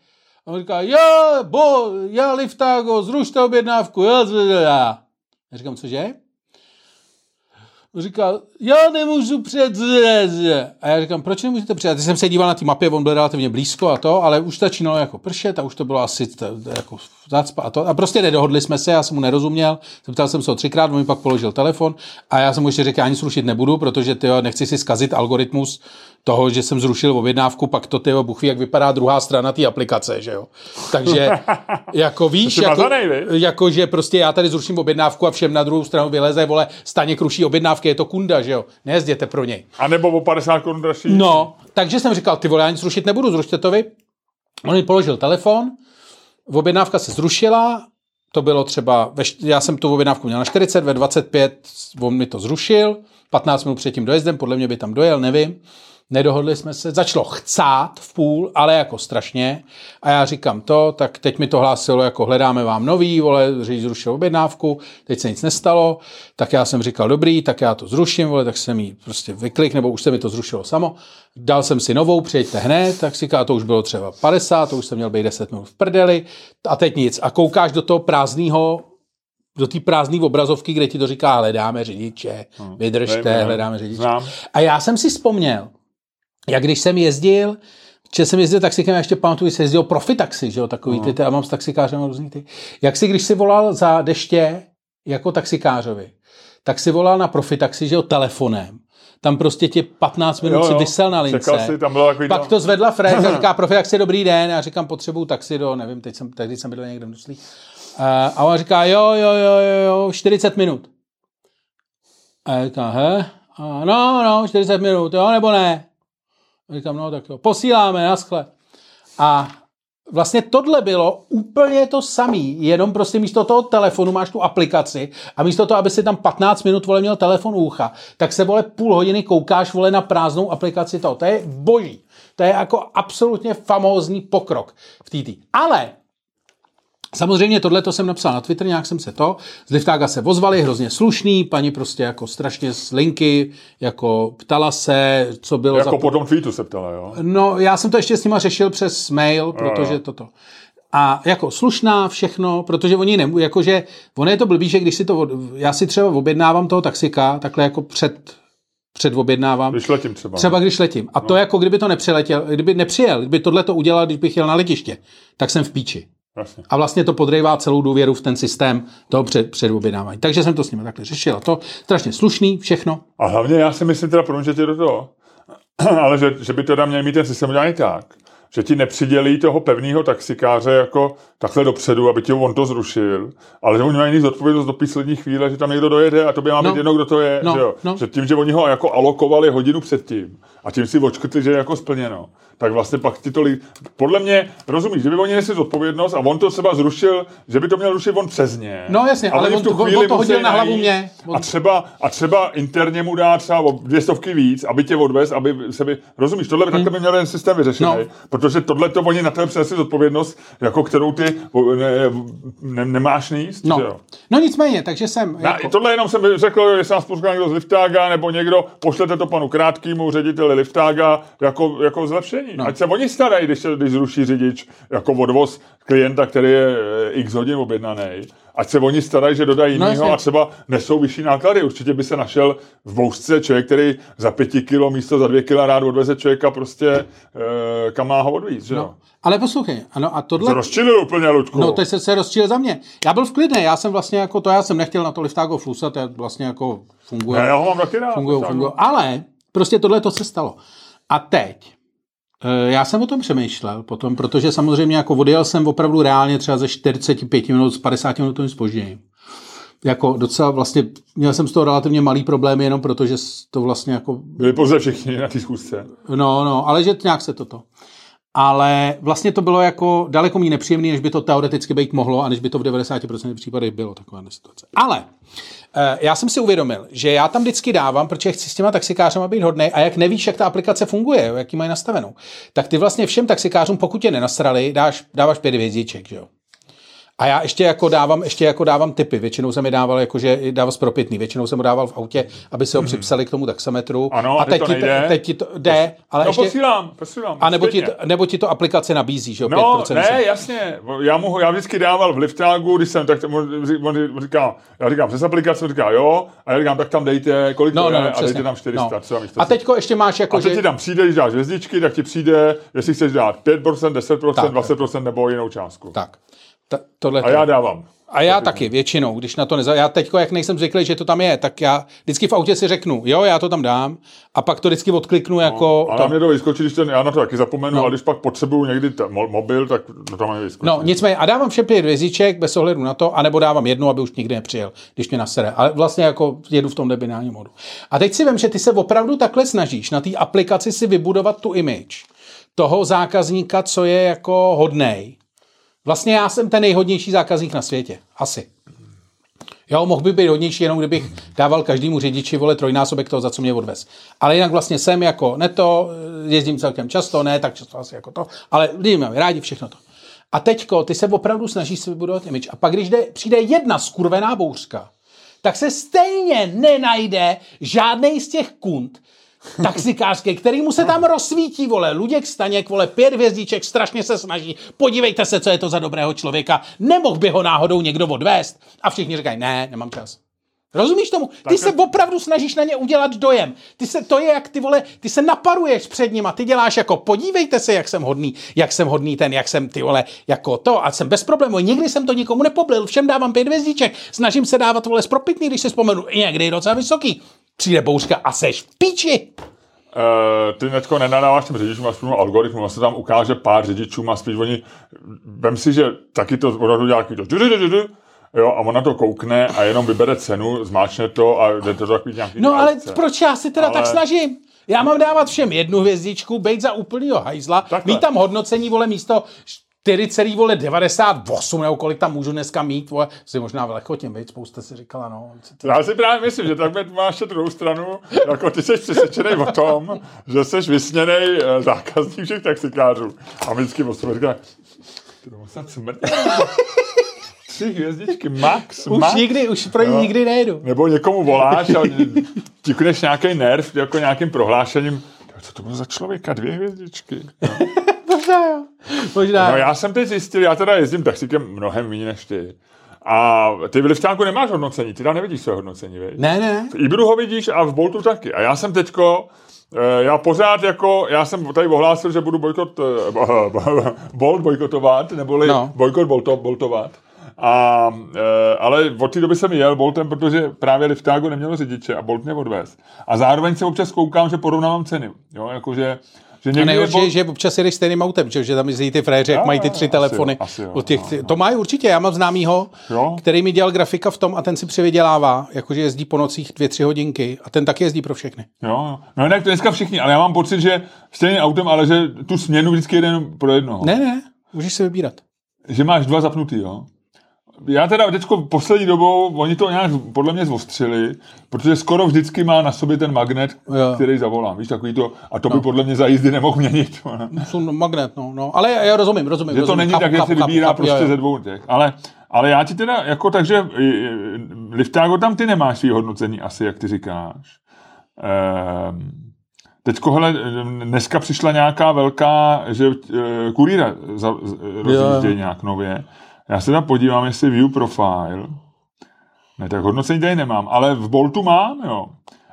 A on říká, já, bo, já Liftago, zrušte objednávku. Já, já. já říkám, cože? On říká, já nemůžu přijet. A já říkám, proč nemůžete přijet? Teď jsem se díval na té mapě, on byl relativně blízko a to, ale už začínalo jako pršet a už to bylo asi jako zacpa a to. A prostě nedohodli jsme se, já jsem mu nerozuměl. Zeptal jsem se ho třikrát, on mi pak položil telefon a já jsem mu ještě řekl, já ani zrušit nebudu, protože ty nechci si zkazit algoritmus toho, že jsem zrušil objednávku, pak to tyjo, buchví, jak vypadá druhá strana té aplikace, že jo. Takže jako víš, jako, jako, že prostě já tady zruším objednávku a všem na druhou stranu vyleze, vole, staně kruší objednávky, je to kunda, že jo. Nejezděte pro něj. A nebo o 50 korun dražší. No, takže jsem říkal, ty vole, já nic zrušit nebudu, zrušte to vy. On mi položil telefon, objednávka se zrušila, to bylo třeba, ve, já jsem tu objednávku měl na 40, ve 25 on mi to zrušil, 15 minut před tím dojezdem, podle mě by tam dojel, nevím nedohodli jsme se, začalo chcát v půl, ale jako strašně. A já říkám to, tak teď mi to hlásilo, jako hledáme vám nový, vole, řidič zrušil objednávku, teď se nic nestalo, tak já jsem říkal, dobrý, tak já to zruším, vole, tak jsem jí prostě vyklik, nebo už se mi to zrušilo samo. Dal jsem si novou, přijďte hned, tak si říká, to už bylo třeba 50, to už jsem měl být 10 minut v prdeli, a teď nic. A koukáš do toho prázdného do té prázdné obrazovky, kde ti to říká, hledáme řidiče, hmm. vydržte, hledáme řidiče. A já jsem si vzpomněl, jak když jsem jezdil, že jsem jezdil taxikem, já ještě pamatuju, že jezdil profitaxi, že jo, takový ty, ty, a mám s taxikářem různý ty. Jak si, když si volal za deště jako taxikářovi, tak si volal na profitaxi, že jo, telefonem. Tam prostě tě 15 minut jo, jo. si vysel na lince. Si, tam byla Pak tam... to zvedla Fred a říká, profitaxi, dobrý den. Já říkám, potřebuju taxi do, nevím, teď jsem, teď jsem byl někde v Nuslí. A on říká, jo, jo, jo, jo, jo, 40 minut. A já říkám, he? A no, no, 40 minut, jo, nebo ne? A říkám, no tak jo, posíláme, naschle. A vlastně tohle bylo úplně to samý, jenom prostě místo toho telefonu máš tu aplikaci a místo toho, aby si tam 15 minut vole měl telefon ucha, tak se vole půl hodiny koukáš vole na prázdnou aplikaci toho. To je boží. To je jako absolutně famózní pokrok v TT. Ale Samozřejmě tohle to jsem napsal na Twitter, nějak jsem se to. Z Liftága se vozvali, hrozně slušný, paní prostě jako strašně z linky, jako ptala se, co bylo jako za... po tom tweetu se ptala, jo? No, já jsem to ještě s nima řešil přes mail, protože jo. toto. A jako slušná všechno, protože oni nemůžou, jakože, ono je to blbý, že když si to, já si třeba objednávám toho taxika, takhle jako před předobjednávám. Když letím třeba. Třeba když letím. A no. to jako kdyby to nepřiletěl, kdyby nepřijel, kdyby tohle to udělal, když bych jel na letiště, tak jsem v píči. A vlastně to podrývá celou důvěru v ten systém toho před, předobjednávání. Takže jsem to s nimi takhle řešil. A to strašně slušný, všechno. A hlavně já si myslím, teda promiň, že do toho, ale že, že by teda měl mít ten systém udělaný tak, že ti nepřidělí toho pevného taxikáře jako takhle dopředu, aby ti on to zrušil, ale že oni mají zodpovědnost do poslední chvíle, že tam někdo dojede a to by má být no. jedno, kdo to je. No. Že, jo? No. že tím, že oni ho jako alokovali hodinu předtím a tím si očkrtli, že je jako splněno, tak vlastně pak ty to li... Podle mě, rozumíš, kdyby oni nesli zodpovědnost a on to třeba zrušil, že by to měl rušit on přes ně. No jasně, ale, ale on, tu chvíli on to hodil na hlavu mě. On... A, třeba, a třeba interně mu dá třeba o dvě stovky víc, aby tě odvez, aby se by, rozumíš, tohle by hmm. takhle by měl ten systém vyřešený, no. protože tohle to oni na tebe přinesli zodpovědnost, jako kterou ty ne, ne, nemáš níst. No. jo? no nicméně, takže jsem... Na, jako... Tohle jenom jsem řekl, jestli nás poslouchá někdo z Liftága, nebo někdo, pošlete to panu Krátkýmu, řediteli Liftága, jako, jako zlepšení. No. Ať se oni starají, když, se, když zruší řidič jako odvoz klienta, který je eh, x hodin objednaný. Ať se oni starají, že dodají no, jiného a třeba nesou vyšší náklady. Určitě by se našel v bouřce člověk, který za pěti kilo místo za dvě kila rád odveze člověka prostě e, kam má ho odvíct. Že? No. Ale poslouchej, ano a tohle... Se rozčilil úplně, Ludku. No, to se, se rozčilil za mě. Já byl v klidné, já jsem vlastně jako to, já jsem nechtěl na to liftágo flusat, to vlastně jako funguje. Ne, já ho mám taky rád. Funguje, funguje. Ale prostě tohle to se stalo. A teď, eh, já jsem o tom přemýšlel potom, protože samozřejmě jako odjel jsem opravdu reálně třeba ze 45 minut, s 50 minutovým spožděním. Jako docela vlastně, měl jsem z toho relativně malý problém, jenom protože to vlastně jako... Byli pouze všichni na té schůzce. No, no, ale že nějak se toto ale vlastně to bylo jako daleko méně nepříjemné, než by to teoreticky být mohlo a než by to v 90% případech bylo taková situace. Ale eh, já jsem si uvědomil, že já tam vždycky dávám, protože chci s těma taxikářem být hodný a jak nevíš, jak ta aplikace funguje, jaký mají nastavenou, tak ty vlastně všem taxikářům, pokud tě nenasrali, dáš, dáváš pět hvězdiček, že jo. A já ještě jako dávám, ještě jako dávám typy. Většinou jsem je dával, jakože dával zpropitný. Většinou jsem ho dával v autě, aby se ho mhm. připsali k tomu taxametru. Ano, a, teď, to ti, teď ti to jde, ale no, ještě... posílám, posílám. A nebo ti, to, nebo ti to aplikace nabízí, že jo, No, ne, jasně. Já mu já vždycky dával v liftágu, když jsem, tak on říká, já říkám, přes aplikaci, on říká, jo, a já říkám, tak tam dejte, kolik no, to no, je, no, a dejte tam 400, no. třeba A teďko ještě máš jako, a že... ti tam přijde, když dáš hvězdičky, tak ti přijde, jestli chceš dát 5%, 10%, tak, 20% nebo jinou částku. Tak. Ta, tohle a já dávám. A já taky, většinou, když na to neza... Já teď, jak nejsem zvyklý, že to tam je, tak já vždycky v autě si řeknu, jo, já to tam dám a pak to vždycky odkliknu no, jako... A na mě to vyskočí, když ten, já na to taky zapomenu, no. a když pak potřebuju někdy ten mobil, tak to tam vyskočí. No, nicméně, a dávám všem pět vězíček bez ohledu na to, anebo dávám jednu, aby už nikdy nepřijel, když mě nasere. Ale vlastně jako jedu v tom debinálním modu. A teď si vím, že ty se opravdu takhle snažíš na té aplikaci si vybudovat tu image toho zákazníka, co je jako hodnej Vlastně já jsem ten nejhodnější zákazník na světě. Asi. Jo, mohl by být hodnější, jenom kdybych dával každému řidiči vole trojnásobek toho, za co mě odvez. Ale jinak vlastně jsem jako neto, jezdím celkem často, ne tak často asi jako to, ale lidi mají rádi všechno to. A teďko, ty se opravdu snažíš si vybudovat image. A pak, když jde, přijde jedna skurvená bouřka, tak se stejně nenajde žádný z těch kund, taxikářský, který mu se tam rozsvítí, vole, Luděk Staněk, vole, pět hvězdíček, strašně se snaží, podívejte se, co je to za dobrého člověka, nemohl by ho náhodou někdo odvést? A všichni říkají, ne, nemám čas. Rozumíš tomu? Ty tak se opravdu snažíš na ně udělat dojem. Ty se, to je jak ty vole, ty se naparuješ před ním a ty děláš jako podívejte se, jak jsem hodný, jak jsem hodný ten, jak jsem ty vole, jako to a jsem bez problémů. Nikdy jsem to nikomu nepoblil, všem dávám pět hvězdíček, snažím se dávat vole spropitný, když se vzpomenu, i někdy docela vysoký přijde bouřka a seš v píči. Uh, ty netko nenadáváš těm řidičům a spíš algoritmu, a se tam ukáže pár řidičů a spíš oni, vem si, že taky to opravdu dělá to Jo, a ona to koukne a jenom vybere cenu, zmáčne to a jde to takový nějaký No ale akce. proč já si teda ale... tak snažím? Já mám dávat všem jednu hvězdičku, bejt za úplnýho hajzla, Takhle. mít tam hodnocení, vole, místo 4,98 nebo kolik tam můžu dneska mít, vole, si možná v lechotě, veď, spousta si říkala, no. Já si právě myslím, že tak máš tu druhou stranu, jako ty jsi přesvědčený o tom, že jsi vysněný eh, zákazník všech taxikářů. A vždycky o říká, ty musím smrt. Tři hvězdičky, max, Už max. nikdy, už pro ní no. nikdy nejedu. Nebo někomu voláš a tikneš nějaký nerv jako nějakým prohlášením, co to bylo za člověka, dvě hvězdičky. No. Možná jo. Možná. No já jsem teď zjistil, já teda jezdím taxikem mnohem méně než ty. A ty v Lifťánku nemáš hodnocení, ty tam nevidíš své hodnocení, viď? Ne, ne. V Ibru ho vidíš a v Boltu taky. A já jsem teďko, eh, já pořád jako, já jsem tady ohlásil, že budu bojkot, eh, Bolt bojkotovat, neboli no. bojkot bolto, boltovat. A, e, ale od té doby jsem jel Boltem, protože právě Liftágo nemělo řidiče a Bolt mě odvez. A zároveň se občas koukám, že porovnávám ceny. Jo, jakože Že A je nejhorší je, že občas jedeš stejným autem, že, že tam jezdí ty frajeři, jak Jo, mají ty jo, tři asi telefony. jo, asi jo, těch, no, no. To mají určitě, já mám známýho, Jo? který mi dělal grafika v tom a ten si přivydělává, jakože jezdí po nocích dvě, tři hodinky a ten taky jezdí pro všechny. Jo, jo. no jinak to dneska všichni, ale já mám pocit, že stejným autem, ale že tu směnu vždycky jede jenom pro jednoho. Ne, ne, můžeš si vybírat. Že máš dva zapnutý, jo. Já teda teďko poslední dobou, oni to nějak podle mě zvostřili, protože skoro vždycky má na sobě ten magnet, Jo. který zavolám. Víš, takový to, a to by podle mě za jízdy nemohl měnit. Jsou magnet, no, no. Ale já, já rozumím, rozumím. Že to rozumím. není Chápu, tak, že chápu, vybírá chápu, prostě jo, jo. ze dvou těch. Ale, ale já ti teda, jako takže, i- Liftágo tam ty nemáš svý hodnocení asi, jak ty říkáš. Ehm, Teďko, hele, dneska přišla nějaká velká, že eh, kurýra rozjíždějí nějak nově. Já se tam podívám, jestli view profile. Ne, tak hodnocení tady nemám, ale v Boltu mám, jo.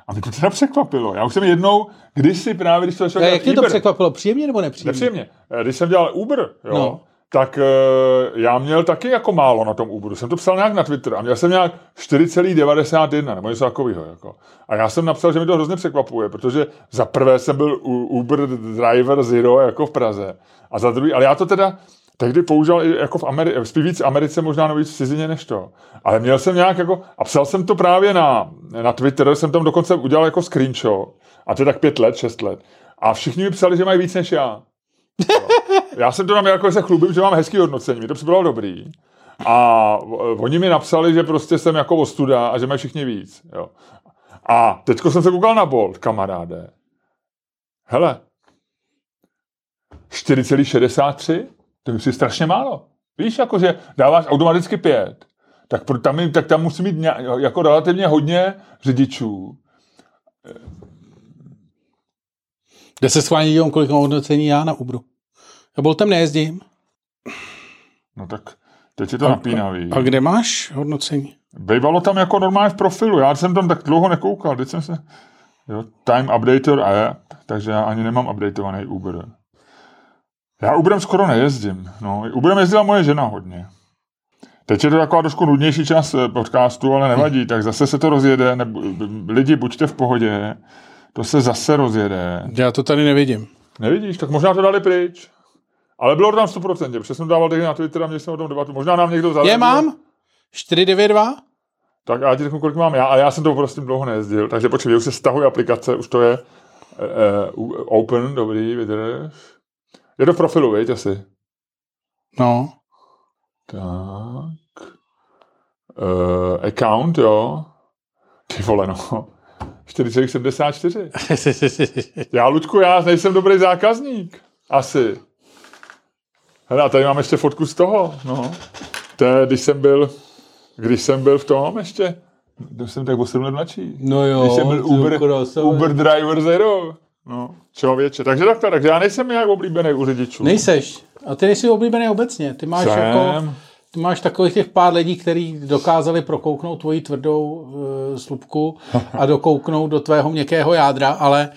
A mě to teda překvapilo. Já už jsem jednou, když si právě, když to začal dělat jak tě to Uber- překvapilo? Příjemně nebo nepříjemně? Nepříjemně. Eh, Když jsem dělal Uber, jo, No. tak eh, já měl taky jako málo na tom Uberu. Jsem to psal nějak na Twitter a měl jsem nějak 4,91 nebo něco takového. Jako. A já jsem napsal, že mi to hrozně překvapuje, protože za prvé jsem byl Uber Driver Zero jako v Praze a za druhý, ale já to teda tehdy používal i jako v Americe, spíš víc Americe, možná víc v cizině než to. Ale měl jsem nějak jako, a psal jsem to právě na, na Twitter, jsem tam dokonce udělal jako screenshot, a to je tak pět let, šest let. A všichni mi psali, že mají víc než já. Já jsem to tam jako se chlubím, že mám hezký hodnocení, mi to připadalo dobrý. A oni mi napsali, že prostě jsem jako ostuda a že mají všichni víc. Jo. A teďko jsem se koukal na Bolt, kamaráde. Hele, 4,63? To je si strašně málo. Víš, jako že dáváš automaticky pět. Tak, pro, tam, tak tam musí mít nějak, jako relativně hodně řidičů. Kde se schválně dívám, kolik mám hodnocení já na Uberu. Já Boltem nejezdím. No tak teď je to napínavý. A kde máš hodnocení? Bývalo tam jako normálně v profilu, já jsem tam tak dlouho nekoukal, teď jsem se... Jo, time updater app, takže já ani nemám updatovaný Uber. Já Uberem skoro nejezdím, no. Uberem jezdila moje žena hodně. Teď je to taková trošku nudnější část eh, podcastu, ale nevadí, tak zase se to rozjede, nebo, lidi, buďte v pohodě, to se zase rozjede. Já to tady nevidím. Nevidíš, tak možná to dali pryč. Ale bylo to tam 100%, protože jsem dával na Twitter a měli jsme o tom debatu. Možná nám někdo vzal. Je mám? 492? Tak já ti řeknu, kolik mám já, ale já jsem to prostě dlouho nejezdil, takže počkej, už se stahuje aplikace, už to je uh, open, dobrý, vydrž. Je to v profilu, viď, asi. No. Tak. Uh, account, jo. Ty vole, no. 4,74. Já, Ludku, já nejsem dobrý zákazník. Asi. Hele, a tady mám ještě fotku z toho, no. To je, když jsem byl, když jsem byl v tom ještě, když jsem tak o 7 let mladší. No jo, Když jsem byl Uber. Uber Driver Zero. No, člověče. Takže takhle, takže já nejsem nějak oblíbený u řidičů. Nejseš. A ty nejsi oblíbený obecně. Ty máš Jsem. jako... Ty máš takových těch pár lidí, kteří dokázali prokouknout tvoji tvrdou uh, slupku a dokouknout do tvého měkkého jádra, ale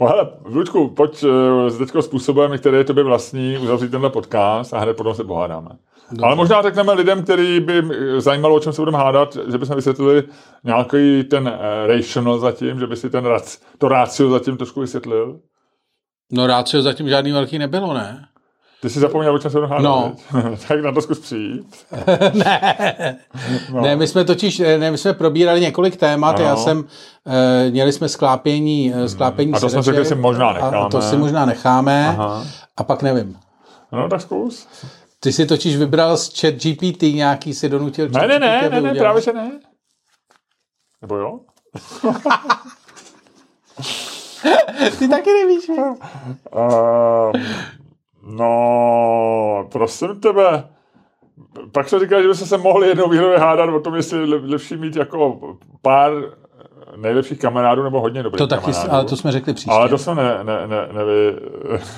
No, hele, Ludku, pojď uh, s teďko způsobem, který je tobě vlastní, uzavřít tenhle podcast a hned potom se pohádáme. Dobře. Ale možná řekneme lidem, který by zajímalo, o čem se budeme hádat, že bychom vysvětlili nějaký ten uh, rational zatím, že by si ten rac, to rácio zatím trošku vysvětlil. no rácio zatím žádný velký nebylo, ne? Ty jsi zapomněl, o čem se budeme hádat, No. tak na to zkus přijít. ne. No. ne, my jsme totiž, eh, ne, my jsme probírali několik témat, Ano. já jsem, eh, měli jsme sklápění, eh, sklápění A to jsme řekli, si možná A necháme. to si možná necháme Aha. a pak nevím. No, tak zkus. Ty si totiž vybral z chat GPT nějaký, si donutil Ne, ne, ne, ne, ne, právě že ne. Nebo jo? Ty taky nevíš. že? Uh, no, prosím tebe. Pak se říká, že by se se mohli jednou výhledově hádat o tom, jestli je le- lepší mít jako pár nejlepších kamarádů nebo hodně dobrých To taky, kamarádů. ale to jsme řekli příště. ale to jsme ne, ne, ne, nevy,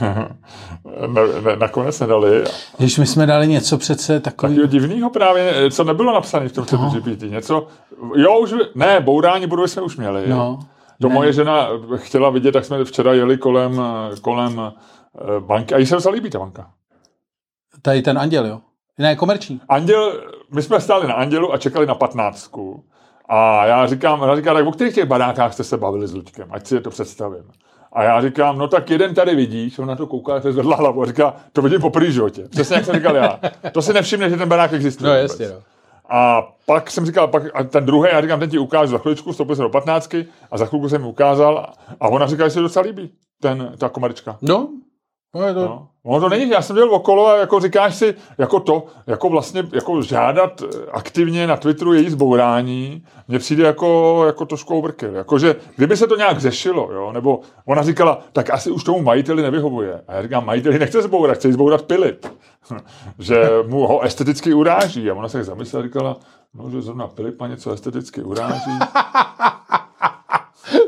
ne, ne, nakonec nedali. Když my jsme dali něco přece takový... Takového divného právě, co nebylo napsané v tom chatu GPT. Něco, jo, už, ne, bourání budovy jsme už měli. No, To Ne. moje žena chtěla vidět, tak jsme včera jeli kolem, kolem eh, banky. A jí se zalíbí ta banka. tady ten anděl, jo. Ne, komerční. Anděl, my jsme stáli na Andělu a čekali na patnáctku. A já říkám, ona říká, tak o kterých těch barákách jste se bavili s Luďkem, ať si je to představím. A já říkám, no tak jeden tady vidíš, on na to kouká, je zvedla hlavu a říká, to vidím po první životě. Přesně jak jsem říkal já. To si nevšimne, že ten barák existuje. No jasně, no. A pak jsem říkal, pak, a ten druhý, já říkám, ten ti ukážu za chviličku, vstoupil jsem do patnáctky a za chvilku jsem mi ukázal a ona říká, že se docela líbí, ten, ta komarička. No, no je to... No. No to není, já jsem dělal okolo a jako říkáš si, jako to, jako vlastně, jako žádat aktivně na Twitteru její zbourání, mně přijde jako, jako trošku overkill. Jakože, kdyby se to nějak řešilo, jo, nebo ona říkala, tak asi už tomu majiteli nevyhovuje. A já říkám, majiteli nechce zbourat, chce zbourat Pilip. že mu ho esteticky uráží. A ona se zamyslela a říkala, no, že zrovna Pilipa něco esteticky uráží.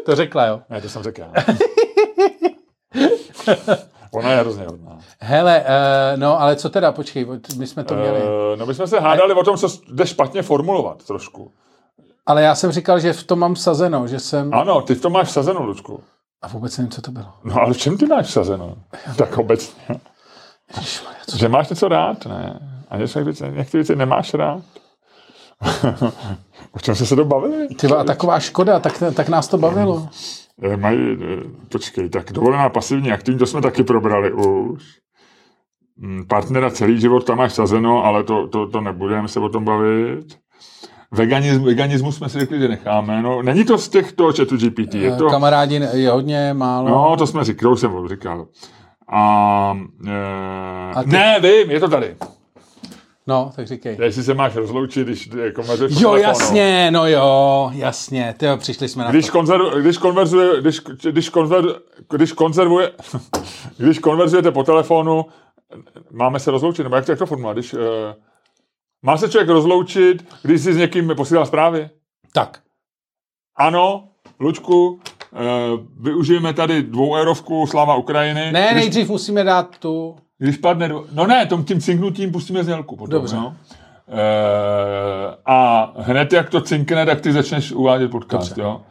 to řekla, jo? Ne, to jsem řekl. Ona je hrozně hodná. Hele, uh, no ale co teda, počkej, my jsme to měli. Uh, no my jsme se hádali o tom, co jde špatně formulovat trošku. Ale já jsem říkal, že v tom mám vsazeno, že jsem... Ano, ty v tom máš vsazeno, Lučku. A vůbec nevím, co to bylo. No ale v čem ty máš vsazeno? tak obecně. Ježišmarja, co... Že máš něco rád, ne? A některé věci nemáš rád. o čem jsme se to bavili? Ty a taková škoda, tak, tak nás to bavilo. Eh, mají, eh, počkej, tak dovolená pasivní aktivní, to jsme taky probrali už. Mm, partnera celý život tam máš sazeno, ale to, to, to nebudeme se o tom bavit. Veganismus, veganismus jsme si řekli, že necháme. No, není to z těchto chatu GPT. Je to... Kamarádi je hodně málo. No, to jsme říkali, to jsem říkal. A, e... A ty... Ne, vím, je to tady. No, tak říkej. Jestli se máš rozloučit, když jako Jo, telefonu. jasně, no jo, jasně. Tyjo, přišli jsme na když to. Konzerv, když konverzuje, když, když, konver, když konzervuje, když konverzujete po telefonu, máme se rozloučit, nebo jak to, jak to formulovat, když, uh, má se člověk rozloučit, když si s někým posílá zprávy? Tak. Ano, Lučku, uh, využijeme tady dvou eurovku Slava Ukrajiny. Ne, když... nejdřív musíme dát tu když padne, do... no ne, tom tím cinknutím pustíme znělku potom, Dobře. No. E, a hned jak to cinkne, tak ty začneš uvádět podcast, Dobře. jo.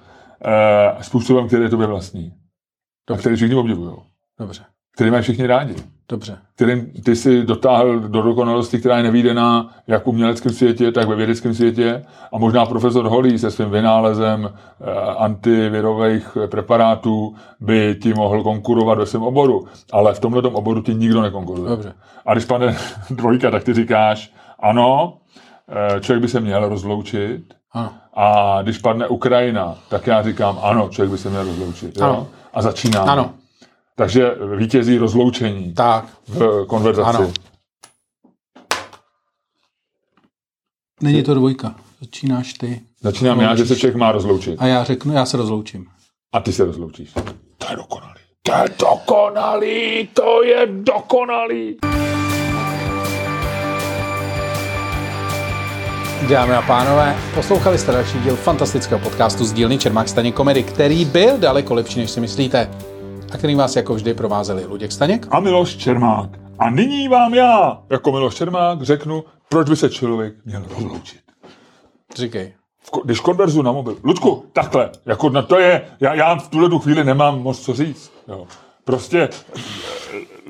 E, způsobem, který je tobě vlastní. Dobře. A který všichni obdivují. Dobře. Který mají všichni rádi. Dobře. Kterým ty si dotáhl do dokonalosti, která je nevídená jak v uměleckém světě, tak ve vědeckém světě. A možná profesor Holý se svým vynálezem eh, antivirových preparátů by ti mohl konkurovat ve svém oboru. Ale v tomhle oboru ti nikdo nekonkuruje. Dobře. A když pane dvojka, tak ty říkáš, ano, eh, člověk by se měl rozloučit. Ano. A když padne Ukrajina, tak já říkám, ano, člověk by se měl rozloučit. Jo? Ano. A začíná. Ano. Takže vítězí rozloučení tak. v konverzaci. Ano. Není to dvojka. Začínáš ty. Začínám já, že se člověk má rozloučit. A já řeknu, já se rozloučím. A ty se rozloučíš. To je dokonalý. To je dokonalý, to je dokonalý. Dámy a pánové, poslouchali jste další díl fantastického podcastu z dílny Čermák Staně Komedy, který byl daleko lepší, než si myslíte a který vás jako vždy provázeli Luděk Staněk a Miloš Čermák. A nyní vám já, jako Miloš Čermák, řeknu, proč by se člověk měl rozloučit. Říkej. Když konverzu na mobil. Ludku, takhle, jako na to je, já, já v tuhle tu chvíli nemám moc co říct. Jo. Prostě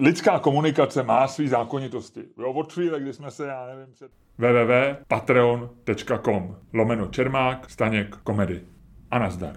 lidská komunikace má své zákonitosti. Jo, od chvíle, kdy jsme se, já nevím, před... www.patreon.com lomeno Čermák, Staněk, komedy. A nazdar.